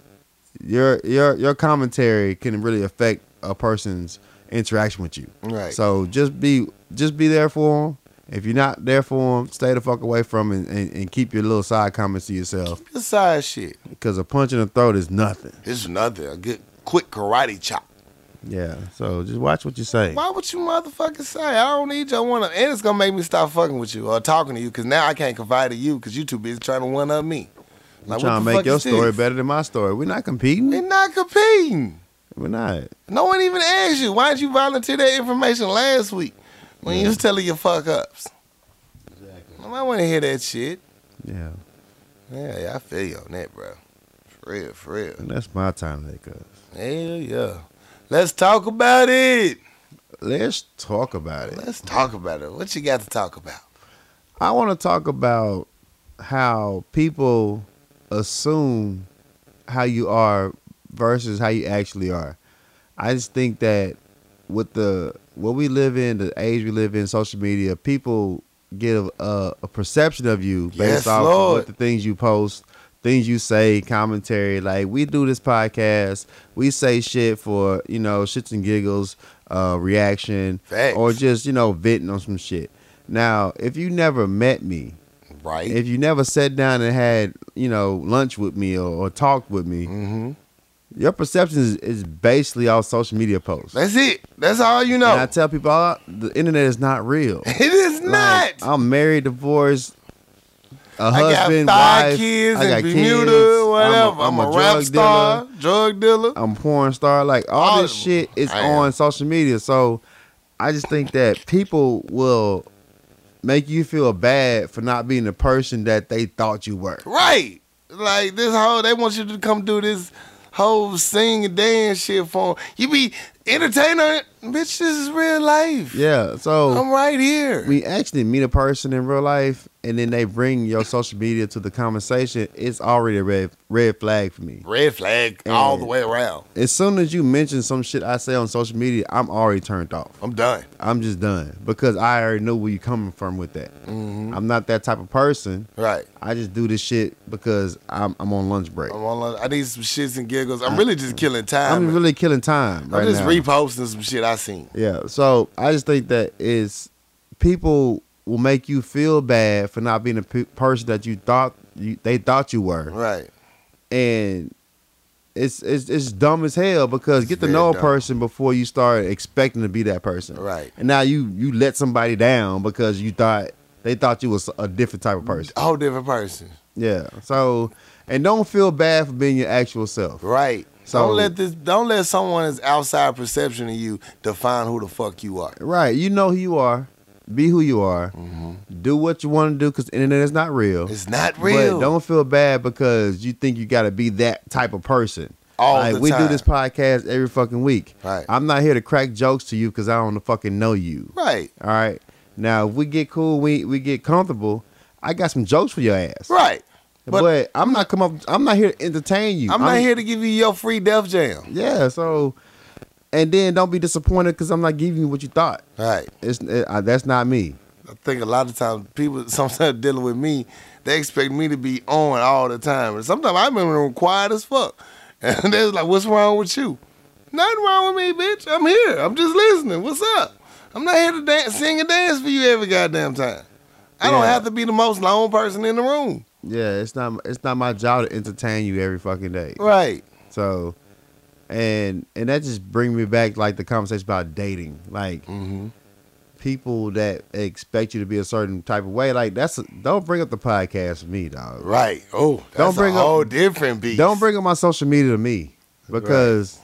your your your commentary can really affect a person's interaction with you.
Right.
So just be just be there for them. If you're not there for them, stay the fuck away from 'em and, and, and keep your little side comments to yourself
This side shit.
because a punch in the throat is nothing.
It's nothing. A good quick karate chop.
Yeah. So just watch what you say.
Why would you motherfuckers say? I don't need your one up. And it's gonna make me stop fucking with you or talking to you because now I can't confide in you because you too busy trying to one up me.
I'm
Like,
trying to make your story
this?
better than my story. We're not competing.
We're not competing.
We're not.
No one even asked you. Why didn't you volunteer that information last week when you was telling your fuck ups? Exactly. I want to hear that shit.
Yeah.
Yeah, yeah, I feel you on that, bro. For real, for real.
And that's my time today, cuz.
Hell yeah. Let's talk about it.
Let's talk about it.
Let's talk about it. What you got to talk about?
I want to talk about how people assume how you are versus how you actually are. I just think that with the what we live in, the age we live in, social media, people get a, a, perception of you based
Yes,
off
Lord.
of what the things you post, things you say, commentary. Like we do this podcast, we say shit for you know shits and giggles, uh, reaction,
Facts.
or just you know venting on some shit. Now, if you never met me,
Right.
if you never sat down and had you know lunch with me or, or talked with me,
mm-hmm.
your perception is, is basically all social media posts.
That's it. That's all you know.
And I tell people, all, the internet is not real.
it is
Like,
not.
I'm married, divorced, a
I got
husband,
five
wife.
kids
I got
in
kids.
Bermuda, whatever.
I'm
I'm,
a,
a, rap
drug
star,
dealer.
drug dealer.
I'm a porn star. Like all
All
this shit is
I am.
on social media. So I just think that people will make you feel bad for not being the person that they thought you were.
Right. Like this whole, they want you to come do this whole sing and dance shit for 'em. You be entertainer, bitch. This is real life.
Yeah. So
I'm right here.
we actually meet a person in real life, and then they bring your social media to the conversation, it's already a red red flag for me.
Red flag all the way around.
As soon as you mention some shit I say on social media, I'm already turned off.
I'm done.
I'm just done because I already know where you're coming from with that.
Mm-hmm.
I'm not that type of person.
Right.
I just do this shit because I'm I'm on lunch break.
I'm on. lunch. I need some shits and giggles. I'm really just killing time.
I'm really killing time Right I'm
just
now.
reposting some shit I seen.
Yeah. So I just think that is people will make you feel bad for not being a pe- person that you thought you, they thought you were,
Right.
and it's it's it's dumb as hell because
It's
get to know a
dumb.
person before you start expecting to be that person.
Right.
And now you you let somebody down because you thought they thought you was a different type of person.
A whole different person.
Yeah. So and don't feel bad for being your actual self.
Right.
So-
don't let this. Don't let someone's outside perception of you define who the fuck you are.
Right. You know who you are. Be who you are. Do what you want to do because internet is not real.
Mm-hmm. It's not real.
But don't feel bad because you think you got to be that type of person.
All
like we do this podcast every fucking week.
Right.
I'm not here to crack jokes to you because I don't fucking know you.
Right.
All right. Now if we get cool, we we get comfortable. I got some jokes for your ass.
Right.
But,
But-
I'm not come up. I'm not here to entertain you.
I'm not here to give you your free Def Jam.
Yeah. So, and then don't be disappointed because I'm not giving you what you thought.
Right.
It's it, that's not me.
I think a lot of times people sometimes dealing with me, they expect me to be on all the time. And sometimes I remember them quiet as fuck. And they're like, what's wrong with you? Nothing wrong with me, bitch. I'm here. I'm just listening. What's up? I'm not here to dance, sing and dance for you every goddamn time. I don't have to be the most lone person in the room.
Yeah, it's not it's not my job to entertain you every fucking day.
Right.
So, and and that just bring me back like the conversation about dating, like
Mm-hmm.
people that expect you to be a certain type of way. Like that's don't bring up the podcast for me, dog.
Right. Oh, that's
Don't bring
a
up-
whole different beast.
Don't bring up my social media to me because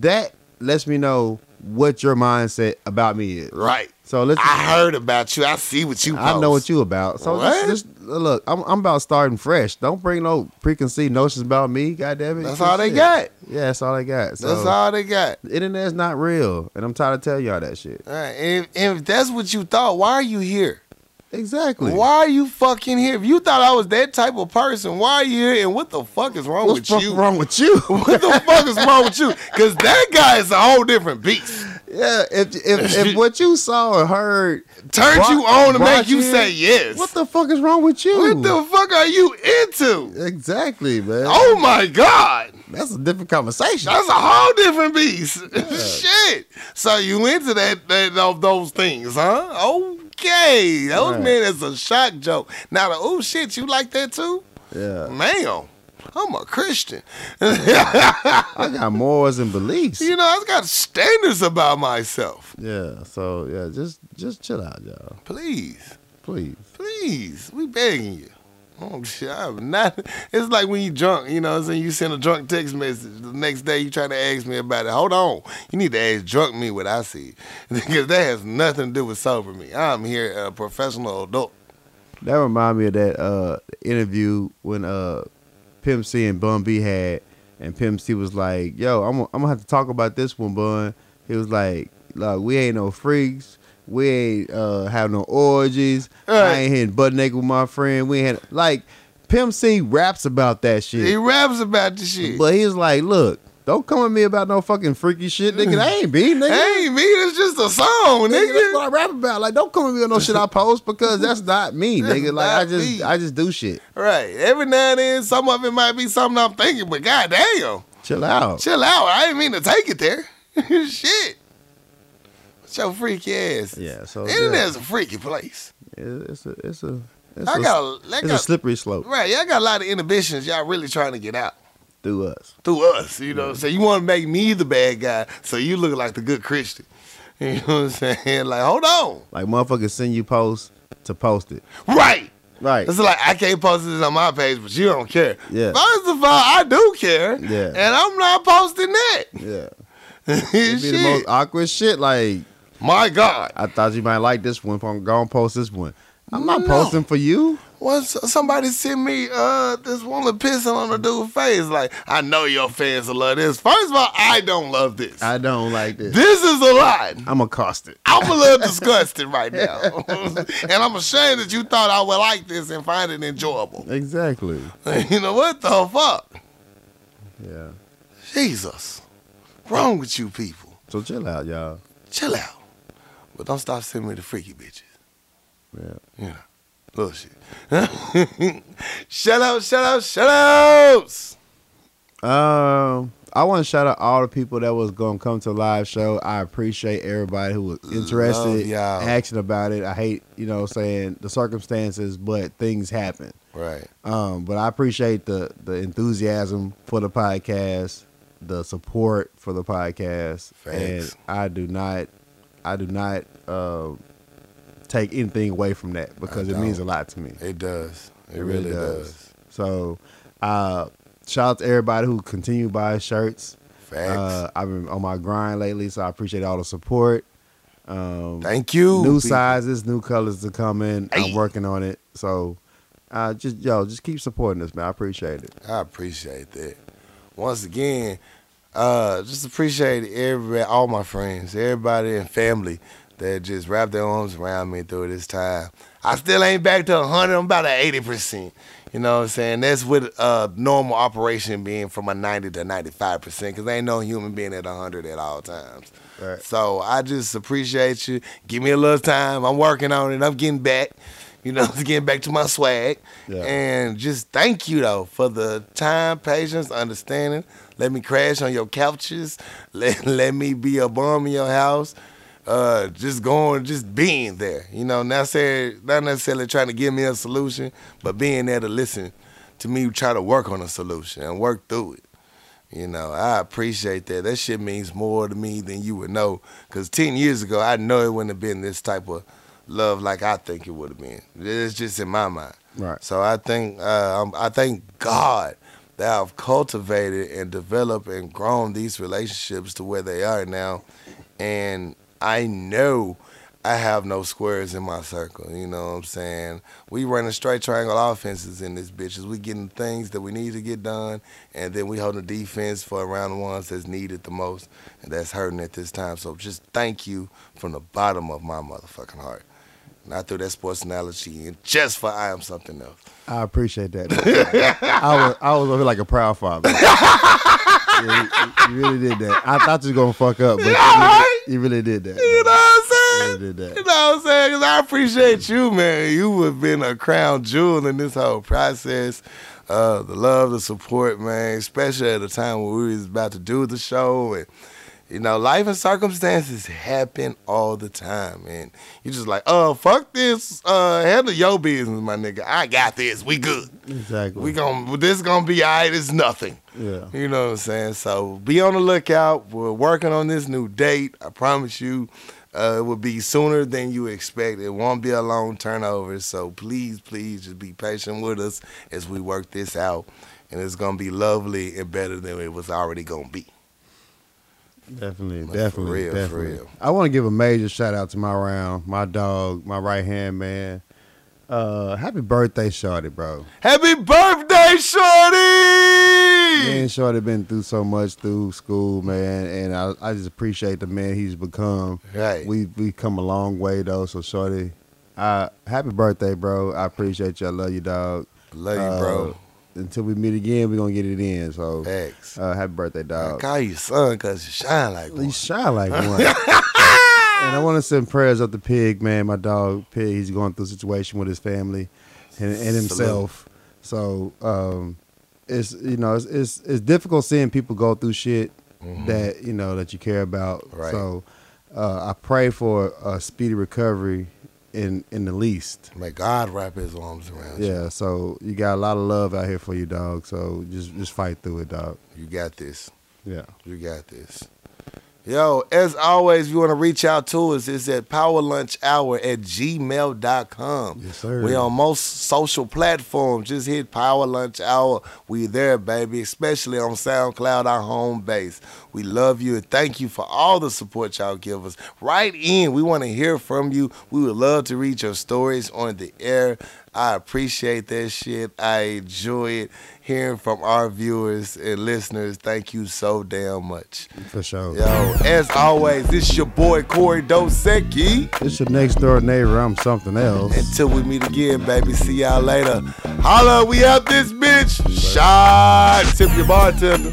that lets me know what your mindset about me is.
Right.
So let's.
I heard about you. I see what you
I know what you about. So
What?
just, just look, I'm, I'm about starting fresh. Don't bring no preconceived notions about me. God damn it.
That's all they
shit.
got.
Yeah, that's all they got. So
That's all they got.
the internet's not real, and I'm tired of telling y'all that shit.
All right. And if, and if that's what you thought, why are you here?
Exactly.
Why are you fucking here? If you thought I was that type of person, why are you here? And what the fuck is wrong
What's
with
fuck
you?
wrong with you?
What the fuck is wrong with you? Because that guy is a whole different beast.
yeah, if, if if what you saw or heard
Turned
brought-
you on to make you
in,
say yes.
what the fuck is wrong with you?
What the fuck are you into?
exactly, man.
Oh my god.
that's a different conversation.
That's a whole different beast. Shit. So you into that, that of those things, huh? Okay. Those
Right.
men is a shock joke. Now the oh shit, you like that too?
yeah,
Man, I'm a Christian.
I got morals and beliefs.
You know, I've got standards about myself.
Yeah, so yeah, just just chill out, y'all.
Please,
Please.
please, we begging you. Oh shit, I'm not. It's like when you drunk, you know. what I'm saying you send a drunk text message. The next day you try to ask me about it. Hold on, you need to ask drunk me what I see because that has nothing to do with sober me. I'm here a professional adult.
That remind me of that uh, interview when uh, Pimp C and Bun B had, and Pimp C was like, "Yo, I'm gonna- I'm gonna have to talk about this one, Bun." He was like, "Look, we ain't no freaks. We ain't uh, have no orgies. I ain't hitting butt naked with my friend. We ain't had like Pimp C raps about that shit,
He raps about the shit.
but he's like, look." Don't come at me about no fucking freaky shit, nigga. That ain't me, nigga.
Ain't me, it's just a song,
Nigga, that's what I rap about. Like, don't come at me on no shit I post because that's not me, nigga. Like, I just,
me.
I just do shit.
Right. Every now and then, some of it might be something I'm thinking, but goddamn.
Chill out.
Chill out. I didn't mean to take it there. Shit. What's your freaky ass?
Yeah, so yeah,
Internet's a freaky place.
it's a, it's a, it's
I
a,
got, a,
it's a
got
slippery slope
right. Y'all got a lot of inhibitions. Y'all really trying to get out
through us.
through us. You know, so you want to make me the bad guy, so you look like the good Christian. You know what I'm saying? Like, hold on.
Like motherfuckers send you posts to post it.
Right.
Right.
It's like I can't post this on my page, but you don't care.
Yeah.
First of all, I do care.
Yeah.
And I'm not posting that.
Yeah. It'd be the most awkward shit. Like
My God.
I thought you might like this one. I'm gonna post this one. I'm not
No.
posting for you.
Once somebody sent me uh this woman pissing on a dude's face, like I know your fans will love this. First of all, I don't love this.
I don't like this.
this is a lot.
I'm accosted.
I'm a little disgusted right now, and I'm ashamed that you thought I would like this and find it enjoyable.
Exactly.
You know what the fuck?
Yeah.
Jesus, wrong with you people?
So chill out, y'all.
Chill out, but don't stop sending me the freaky bitches.
Yeah.
You know, little shit. shout out, shout out, shout outs.
Um, I want to shout out all the people that was gonna come to the live show. I appreciate everybody who was interested,
Love y'all.
asking about it. I hate, you know, saying the circumstances, but things happen.
Right.
Um, but I appreciate the the enthusiasm for the podcast, the support for the podcast,
Facts.
and I do not, I do not uh, take anything away from that because it means a lot to me.
It does. It,
It
really,
really
does.
does. So, uh, shout out to everybody who continue to buy shirts.
Facts.
Uh, I've been on my grind lately, so I appreciate all the support. Um,
Thank you.
new sizes, new colors to come in.
Hey.
I'm working on it. So, uh, just yo, just keep supporting us, man. I appreciate it.
I appreciate that. Once again, uh, just appreciate every all my friends, everybody and family that just wrapped their arms around me through this time. I still ain't back to 100. I'm about at 80%. You know what I'm saying? That's with uh, normal operation being from a 90 to 95% because ain't no human being at 100 at all times.
Right.
So I just appreciate you. Give me a little time. I'm working on it. I'm getting back. You know, getting back to my swag.
Yeah.
And just thank you though for the time, patience, understanding. Let me crash on your couches. Let let me be a bum in your house. Uh, just going, just being there. You know, not necessarily, not necessarily trying to give me a solution, but being there to listen to me try to work on a solution and work through it. You know, I appreciate that. That shit means more to me than you would know. Cause ten years ago, I know it wouldn't have been this type of love like I think it would have been. It's just in my mind.
Right.
So I think uh, I thank God that I've cultivated and developed and grown these relationships to where they are now, and I know I have no squares in my circle. You know what I'm saying? We running straight triangle offenses in this bitches. We getting things that we need to get done, and then we holding the defense for around the ones that's needed the most, and that's hurting at this time. So just thank you from the bottom of my motherfucking heart. Not through that sports analogy, and just for I am something else.
I appreciate that. I was I was over like a proud father. Yeah, you, you really did that. I thought you was gonna fuck up, but you
right?
really, you really did that.
You know what I'm saying?
You really
You know what I'm saying? 'Cause I appreciate you, man. You have been a crown jewel in this whole process. Uh, the love, the support, man, especially at the time when we was about to do the show. And, you know, life and circumstances happen all the time. And you just like, oh, fuck this. Uh, handle your business, my nigga. I got this. We good.
Exactly.
We gon' this gonna be all right. It's nothing.
yeah.
You know what I'm saying? So be on the lookout. We're working on this new date. I promise you, uh, it will be sooner than you expect. It won't be a long turnover. So please, please just be patient with us as we work this out. And it's going to be lovely and better than it was already going to be.
Definitely,
For
definitely,
real, for
definitely.
real.
I want to give a major shout out to my round, my dog, my right hand man. Uh, happy birthday, Shorty, bro.
Happy birthday, Shorty!
Me and Shorty been through so much through school, man, and I, I just appreciate the man he's become.
Right.
We we come a long way though, so Shorty, uh, happy birthday, bro. I appreciate you. I love you, dog.
Love you,
Uh,
bro.
Until we meet again, we're gonna get it in. So,
Thanks.
uh, happy birthday, dog.
I call you son because you shine like one.
You shine like one. and I want to send prayers up to Pig, man. My dog Pig, he's going through a situation with his family and, and himself. So um, it's you know it's, it's it's difficult seeing people go through shit that you know that you care about.
Mm-hmm. Right.
So uh, I pray for a speedy recovery in in the least.
May God wrap his arms around you.
Yeah. So you got a lot of love out here for you, dog. So just just fight through it, dog.
You got this.
Yeah.
You got this. Yo, as always, if you want to reach out to us, it's at powerlunchhour at gmail.com.
Yes, sir.
We on most social platforms. Just hit Power Lunch Hour. We there, baby, especially on SoundCloud, our home base. We love you and thank you for all the support y'all give us. Write in. We want to hear from you. We would love to read your stories on the air. I appreciate that shit. I enjoy it hearing from our viewers and listeners. Thank you so damn much.
For sure.
Yo, as always, this your boy Corey Dosecki.
It's your next door neighbor. I'm something else.
Until we meet again, baby. See y'all later. Holla, we out this bitch. Shot. Tip your bartender.